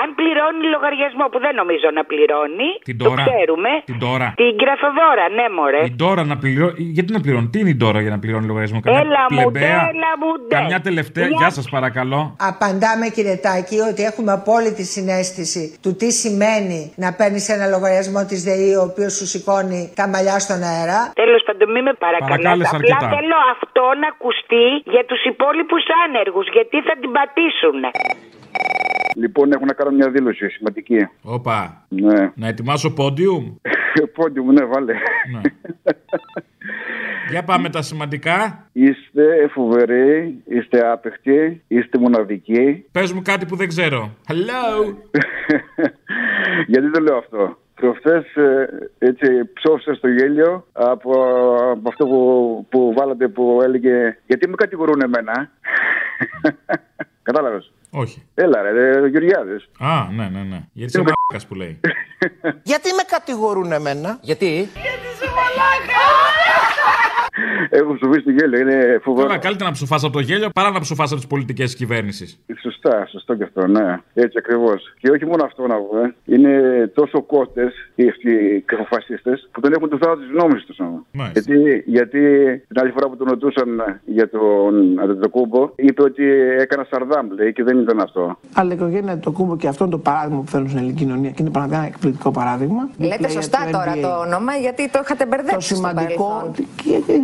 αν πληρώνει λογαριασμό που δεν νομίζω να πληρώνει. Την το τώρα. ξέρουμε. Την τώρα. Την κυρία Φοδόρα, ναι, μωρέ. Η Ντόρα να πληρώνει. Γιατί να πληρώνει, τι είναι η Ντόρα για να πληρώνει λογαριασμό, Καμιά Έλα μου, πλεμπαία, έλα μου, ντε. Καμιά τελευταία. Μια- Γεια σας παρακαλώ. Απαντάμε κύριε Τάκη ότι έχουμε απόλυτη συνέστηση του τι σημαίνει να παίρνεις ένα λογαριασμό της ΔΕΗ ο οποίος σου σηκώνει τα μαλλιά στον αέρα. Τέλος πάντων, μην με παρακαλάτε. Παρακάλεσα Απλά αρκετά. θέλω αυτό να ακουστεί για τους υπόλοιπους άνεργους, γιατί θα την πατήσουν. Λοιπόν, έχω να κάνω μια δήλωση σημαντική. Όπα. Ναι. Να ετοιμάσω πόντιουμ; Πόντιου μου, ναι, βάλε. Για πάμε τα σημαντικά. Είστε φοβεροί, είστε άπεχτοι, είστε μοναδικοί. Πες μου κάτι που δεν ξέρω. Hello. Γιατί το λέω αυτό; Προχθές έτσι ψώφισα στο γέλιο από, από αυτό που, που βάλατε που έλεγε Γιατί με κατηγορούν εμένα; Κατάλαβες; Όχι. Έλα ρε, ρε Γεωργιάδες. Α, ναι, ναι, ναι. Γιατί είσαι μαλάκας που λέει. Γιατί με κατηγορούν εμένα; Γιατί; Έχω ψοφήσει στο γέλιο, είναι φοβερό. Τώρα καλύτερα να ψοφά από το γέλιο παρά να ψοφά από τις πολιτικές τη κυβέρνηση. Σωστά, σωστό και αυτό, ναι. Έτσι ακριβώς. Και όχι μόνο αυτό να πούμε. Είναι τόσο κότες οι αυτοί οι κακοφασίστε που δεν έχουν το θάρρο της γνώμης τους. Γιατί, γιατί την άλλη φορά που τον ρωτούσαν για τον Αντετοκούμπο, είπε ότι έκανα Σαρδάμ, λέει, και δεν ήταν αυτό. Αλλά η οικογένεια του κούμπο και αυτό είναι το παράδειγμα που θέλουν στην ελληνική κοινωνία και είναι πραγματικά ένα εκπληκτικό παράδειγμα. Λέτε Player σωστά του τώρα NBA. το όνομα γιατί το είχατε μπερδέψει. Το στο σημαντικό παρελθόν. και, και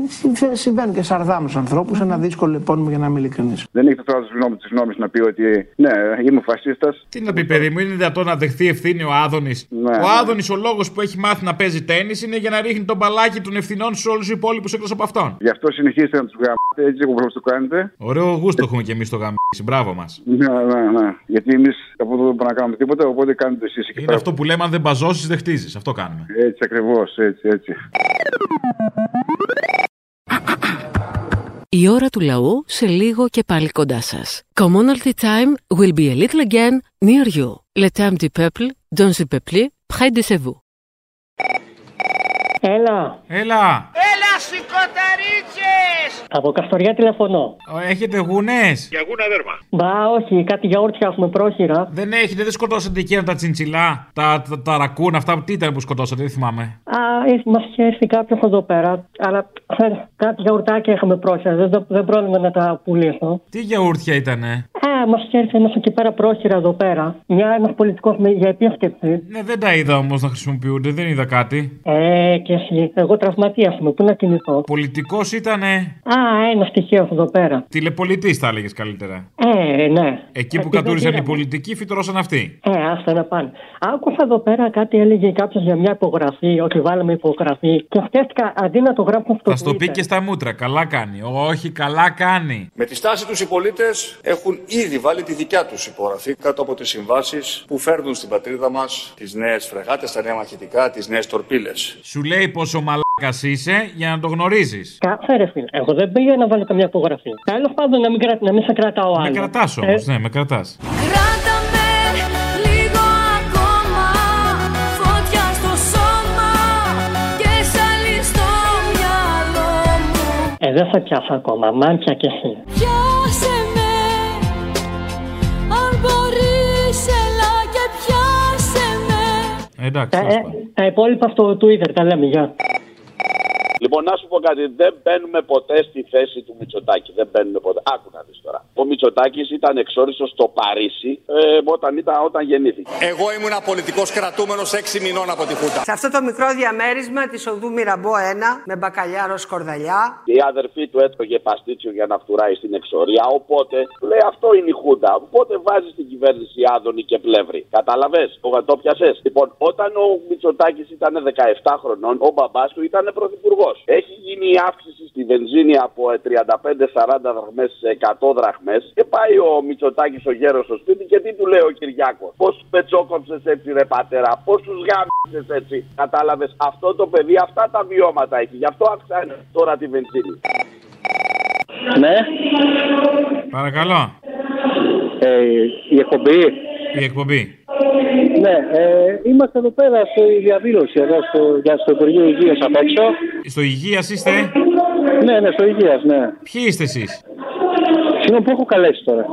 συμβαίνουν και σαρδάμους ανθρώπους, ένα δύσκολο επώνυμο για να είμαι ειλικρινής. Δεν έχει το θάρρο τη γνώμη της γνώμης να πει ότι ναι, είμαι φασίστας. Τι να πει, παιδί μου, είναι δυνατόν να δεχθεί ευθύνη ο Άδωνης; Ναι, ο ναι. Άδωνης, ο λόγος που έχει μάθει να παίζει τέννη είναι για να ρίχνει τον μπαλάκι των ευθυνών σε όλους τους υπόλοιπους εκτός από αυτόν. Γι' αυτό συνεχίστε να τους γάμετε έτσι όπως το κάνετε. Ωραίο γούστο έχουμε και εμείς στο γαμίσι. Μπράβο μας. Ναι, ναι, ναι. Γιατί εμείς από εδώ δεν μπορούμε να κάνουμε τίποτα, οπότε κάνετε εσείς εκεί Είναι πέρα. αυτό που λέμε: Αν δεν μπαζώσει, δεν χτίζεις. Αυτό κάνουμε. Έτσι ακριβώς, έτσι, έτσι. Η ώρα του λαού σε λίγο και πάλι κοντά σας. Commonalty time will be a little again near you. Le temps du peuple, dans le peuple, près de chez vous. Έλα. Έλα. Έλα, σηκωταρίτσες! Από Καστοριά τηλεφωνώ. Έχετε γουνέ. Για γούνα δέρμα. Μπα, όχι, κάτι γιαούρτια έχουμε πρόχειρα. Δεν έχετε, δεν σκοτώσατε εκείνα τα τσιντσιλά, τα, τα, τα ρακούν, αυτά. Τι ήταν που σκοτώσατε, δεν θυμάμαι. Α, μας είχε έρθει κάποιος εδώ πέρα. Αλλά ε, κάτι γιαουρτάκια έχουμε πρόχειρα. Δεν, δεν πρόβλημα να τα πουλήσω. Τι γιαούρτια ήτανε; Ε, μας έρθει ένα εκεί πέρα πρόχειρα εδώ πέρα. Μια ένας πολιτικός για επίσκεψη. Ναι, δεν τα είδα όμως να χρησιμοποιούνται, δεν είδα κάτι. Ε, και εσύ. Εγώ τραυματία είμαι, πού να κινηθώ; Πολιτικός ήτανε; Α, ένα στοιχείο έχω εδώ πέρα. Τηλεπολιτής, θα έλεγες καλύτερα. Ε, ναι. Εκεί που Ε, τι κατούρισαν δεν οι πολιτικοί, φυτρώσαν αυτοί. Ε, άστα να πάνε. Άκουσα εδώ πέρα κάτι έλεγε κάποιος για μια υπογραφή, ότι βάλαμε υπογραφή. Και σκέφτηκα αντί να το γράψω στο Θα στο πει Twitter. και στα μούτρα. Καλά κάνει. Όχι, καλά κάνει. Με τη στάση τους οι πολίτες έχουν ήδη βάλει τη δικιά τους υπογραφή κάτω από τις συμβάσεις που φέρνουν στην πατρίδα μας τις νέες φρεγάτες, τα νέα μαχητικά, τις νέες τορπίλες. Σου λέει πόσο μαλάκας είσαι για να το γνωρίζεις. Κάτσε ρε φίλε. Εγώ δεν πήγα να βάλω καμιά υπογραφή. Τέλος πάντων να μην, κρα... να μην σε κρατάω άλλο. Με κρατάς όμως, Ε, ναι, με κρατάς. Λίγο δεν θα πιάσω ακόμα. Μάντια κι εσύ. Πιάσε με αν μπορείς έλα και πιάσε με Εντάξει. Τα, ε, τα υπόλοιπα στο Twitter τα λέμε. Γεια. Λοιπόν, να σου πω κάτι. Δεν μπαίνουμε ποτέ στη θέση του Μητσοτάκη. Δεν μπαίνουμε ποτέ. Άκου να δεις τώρα. Ο Μητσοτάκης ήταν εξόριστος στο Παρίσι ε, όταν, ήταν, όταν γεννήθηκε. Εγώ ήμουν πολιτικό κρατούμενος 6 μηνών από τη Χούτα. Σε αυτό το μικρό διαμέρισμα της οδού Μυραμπό 1 με μπακαλιάρο σκορδαλιά. Η αδερφή του έτρωγε παστίτσιο για να φτουράει στην εξορία. Οπότε του λέει αυτό είναι η Χούντα. Οπότε βάζει στην κυβέρνηση Άδωνη και Πλεύρη. Κατάλαβες, το πιασέ. Λοιπόν, όταν ο Μητσοτάκης ήταν 17 χρονών, ο μπαμπάς του ήταν πρωθυπουργός. Έχει γίνει η αύξηση στη βενζίνη από ε, 35-40 δραχμές σε 100 δραχμές και πάει ο Μητσοτάκης ο γέρος στο σπίτι και τι του λέει ο Κυριάκος. Πώς πετσόκοψες έτσι ρε πατέρα, πώς τους γάμισες έτσι. Κατάλαβες, αυτό το παιδί αυτά τα βιώματα έχει, γι' αυτό αυξάνει τώρα τη βενζίνη. Ναι. Παρακαλώ. Ε, η εκπομπή. Η εκπομπή. Ναι, ε, είμαστε εδώ πέρα στη διαδήλωση εδώ στο, για στο Υπουργείο Υγείας απ' έξω. Στο υγείας είστε; Ναι, ναι, στο Υγείας, ναι. Ποιοι είστε εσείς; Συγγνώμη που έχω καλέσει τώρα.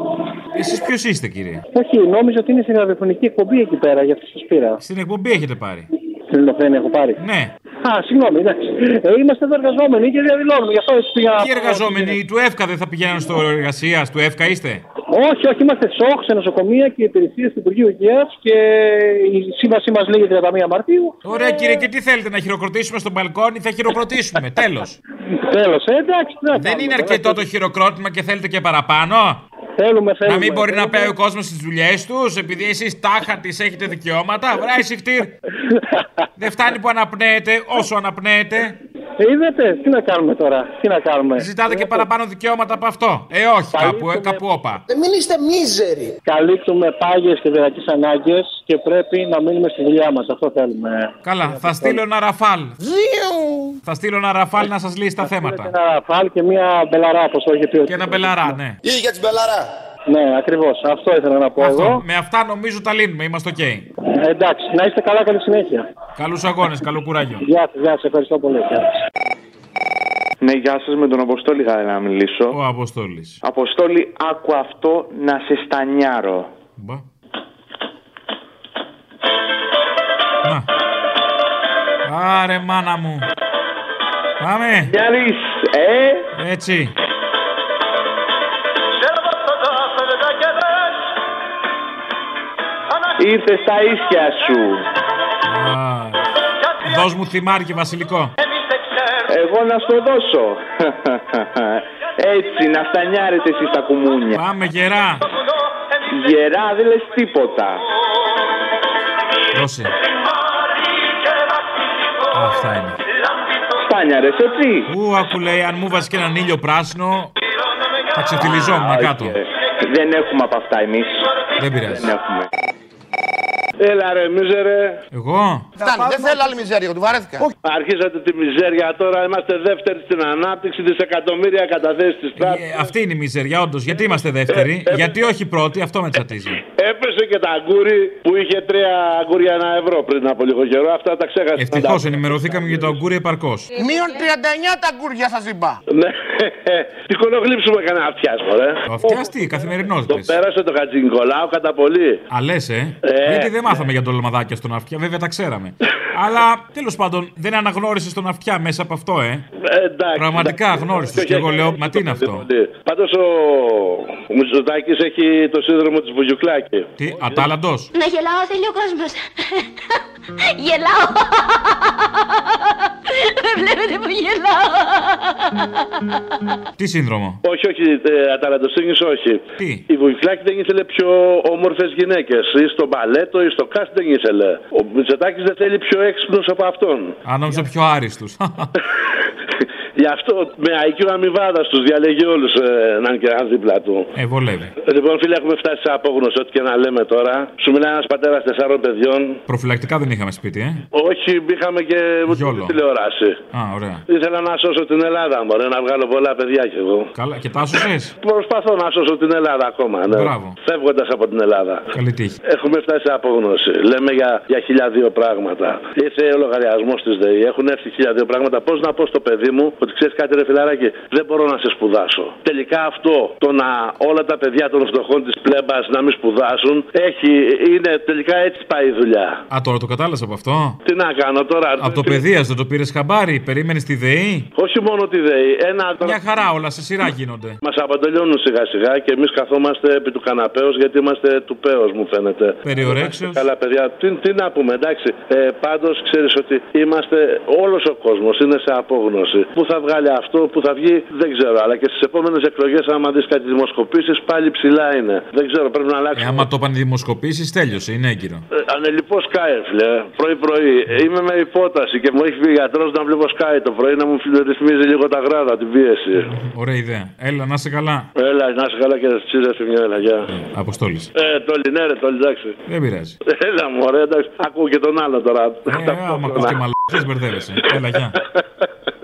Εσείς ποιος είστε, κύριε; Όχι, νόμιζα ότι είναι στην ραδιοφωνική εκπομπή εκεί πέρα, γι' αυτό σας πήρα. Στην εκπομπή έχετε πάρει; Στην Ελληνοφρένεια έχω πάρει. Ναι. Α, συγγνώμη, εντάξει. Ε, είμαστε εδώ εργαζόμενοι και διαδηλώνουμε, γι' αυτό έτσι πήγα. Τι εργαζόμενοι; Του ΕΦΚΑ δεν θα πηγαίνουν στο εργασίας, του ΕΦΚΑ είστε; Όχι, όχι, είμαστε σοκ σε νοσοκομεία και υπηρεσίες του Υπουργείου Υγείας και η σύμβασή μας λέγει 31 Μαρτίου. Ωραία, κύριε, και τι θέλετε να χειροκροτήσουμε στον μπαλκόνι, θα χειροκροτήσουμε. Τέλος. Τέλος, ε, εντάξει. τι να Δεν κάνουμε είναι τώρα. αρκετό το χειροκρότημα και θέλετε και παραπάνω; Θέλουμε, θέλουμε. Να μην μπορεί να θέλουμε. πάει ο κόσμος στις δουλειές τους, επειδή εσείς τάχα τη έχετε δικαιώματα; Βράει συχτήρ. Δεν φτάνει που αναπνέετε όσο αναπνέετε. Ε, Είδατε, τι να κάνουμε τώρα, τι να κάνουμε. Ζητάτε και παραπάνω δικαιώματα από αυτό. Ε, όχι, κάπου, ε, κάπου όπα. Ε, μην είστε μίζεροι. Καλύπτουμε πάγιες και διαρκείς ανάγκες και πρέπει να μείνουμε στη δουλειά μας. Αυτό θέλουμε. Καλά, θα στείλω ένα ραφάλ. Θα στείλω ένα ραφάλ να σας λύσει τα θέματα. Ένα ραφάλ και μια μπελαρά, όπως το είχε πει. Και ένα μπελαρά, ναι. Ή για τη μπελαρά. Ναι, ακριβώς. Αυτό ήθελα να πω Αυτό. εγώ. Με αυτά νομίζω τα λύνουμε, είμαστε οκ. Ε, εντάξει, να είστε καλά, καλή συνέχεια. Καλούς αγώνες, καλό κουράγιο. Γεια σας, γεια σας, ευχαριστώ πολύ. Γεια σας. Ναι, γεια σας. Με τον Αποστόλη θα ήθελα να μιλήσω. Ο Αποστόλης. Αποστόλη, άκου αυτό να σε στανιάρω. Μπα. Να. Άρε μάνα μου. Πάμε. Γιάννης, ε; Έτσι. Ήρθες στα ίσια σου. Α, Δώσ' μου θυμάρι και βασιλικό. Εγώ να στο δώσω. Έτσι, να στανιάρετε εσείς τα κουμούνια. Πάμε γερά. Γερά δεν λες τίποτα. Δώσε. Αυτά είναι. Στάνιαρες, έτσι. Ού, άκου λέει, αν μου βάζεις και έναν ήλιο πράσινο, θα ξεφτυλιζόμουν κάτω. Δεν έχουμε από αυτά εμείς. Δεν πειράζει. Δεν έχουμε. Έλα ρε μίζερε. Εγώ; Φτάνει, δεν θέλω άλλη μιζέρια, του βαρέθηκα. Αρχίσατε τη μιζέρια τώρα, είμαστε δεύτεροι στην ανάπτυξη, δισεκατομμύρια καταθέσεις της Ε, αυτή είναι η μιζεριά, όντως. Γιατί είμαστε δεύτεροι, Ε, ε, γιατί όχι πρώτοι, αυτό με τσατίζει. Έπεσε και τα αγκούρι που είχε τρία αγκούρια ένα ευρώ πριν από λίγο καιρό. Αυτά τα ξέχασα. Ευτυχώς ενημερωθήκαμε για το αγκούρι επαρκώς. Μείον 39 τα γκούρια σας είπα. Ναι, τι κολογλύψου μου έκανε αυτιά, μωρέ. Ο αυτιά τι, καθημερινός Το πέρασε το Χατζη Νικολάου κατά πολύ. Α, λες, ε. Ε. Γιατί δεν μάθαμε για το λαμαδάκια στον αυτιά, βέβαια τα ξέραμε. Αλλά τέλος πάντων δεν αναγνώρισε τον αυτιά μέσα από αυτό, ε. Ε, εντάξει, Πραγματικά εντάξει. αγνώριστο. Όχι, Και εγώ όχι, λέω, όχι, μα τι είναι αυτό; Πάντως ο, ο Μητσοτάκης έχει το σύνδρομο της Βουγιουκλάκη. Τι, ατάλαντος; Να γελάω θέλει ο κόσμος. Γελάω. Με βλέπετε που γελάω. Τι σύνδρομο; Όχι, όχι, ε, αταλαντοσύνη όχι. Τι; Η Βουγιουκλάκη δεν ήθελε πιο όμορφες γυναίκες. Ή στο μπαλέτο ή στο κάστ δεν ήθελε. Ο Μητσοτάκης δεν θέλει πιο έξυπνου από αυτόν. Αν νόμιζα πιο άριστου. Γι' αυτό με IQ αμοιβάδα του διαλέγει όλους ε, να είναι και ένας δίπλα του. Ε, βολεύει. Λοιπόν, φίλε, έχουμε φτάσει σε απόγνωση. Ό,τι και να λέμε τώρα. Σου μιλάει ένας πατέρας τεσσάρων παιδιών. Προφυλακτικά δεν είχαμε σπίτι, ε; Όχι, είχαμε και Γιόλο. τηλεόραση. Α, ωραία. Ήθελα να σώσω την Ελλάδα, μωρέ, να βγάλω πολλά παιδιά κι εγώ. Καλά, και τα άσωσες; Προσπαθώ να σώσω την Ελλάδα ακόμα, ναι. Μπράβο. Φεύγοντας από την Ελλάδα. Καλή τύχη. Έχουμε φτάσει σε απόγνωση. Λέμε για, για χίλια δύο πράγματα. Ήρθε ο λογαριασμός της ΔΕΗ. Έχουν έρθει χίλια δύο πράγματα. Πώς να πω στο παιδί μου ότι ξέρεις κάτι, ρε φιλαράκι, δεν μπορώ να σε σπουδάσω. Τελικά αυτό το να όλα τα παιδιά των φτωχών της πλέμπα να μην σπουδάσουν έχει, είναι τελικά έτσι πάει η δουλειά. Α, τώρα το κατάλαβα από αυτό; Τι να κάνω τώρα. Από το παιδεία δεν το πήρες χαμπάρι, περίμενες τη ΔΕΗ; Όχι μόνο τη ΔΕΗ. Ένα Μια χαρά όλα σε σειρά γίνονται. Μας αποτελειώνουν σιγά σιγά και εμείς καθόμαστε επί του καναπέως γιατί είμαστε του πέος μου φαίνεται. Περιορέξεως. Καλά, παιδιά, τι, τι να πούμε, εντάξει. Ε, Πάντως ξέρεις ότι είμαστε, όλος ο κόσμος είναι σε απόγνωση. Πού θα βγάλει αυτό, πού θα βγει, δεν ξέρω. Αλλά και στις επόμενες εκλογές, άμα δεις κάτι δημοσκοπήσεις, πάλι ψηλά είναι. Δεν ξέρω, πρέπει να αλλάξει. Ε, άμα το πάνε δημοσκοπήσεις, τέλειωσε, είναι έγκυρο. Ε, Ανελειπώς σκάι, φίλε. Πρωί-πρωί. Είμαι με υπόταση και μου έχει πει γιατρός να βλέπω σκάι το πρωί να μου ρυθμίζει λίγο τα γράδα, την πίεση. Ωραία ιδέα. Έλα, να είσαι καλά. Έλα, να είσαι καλά και τσίζα στη μια έλα, γεια. Αποστόλης. Ε, τόλι, ναι, ρε, τόλι, εντάξει. Δεν πειράζει. Έλα μου, ωραία, εντάξει. Ακούω και τον άλλο τώρα. Ε, άμα ακούς και μαλακίες μπερδεύεσαι. Έλα, γεια.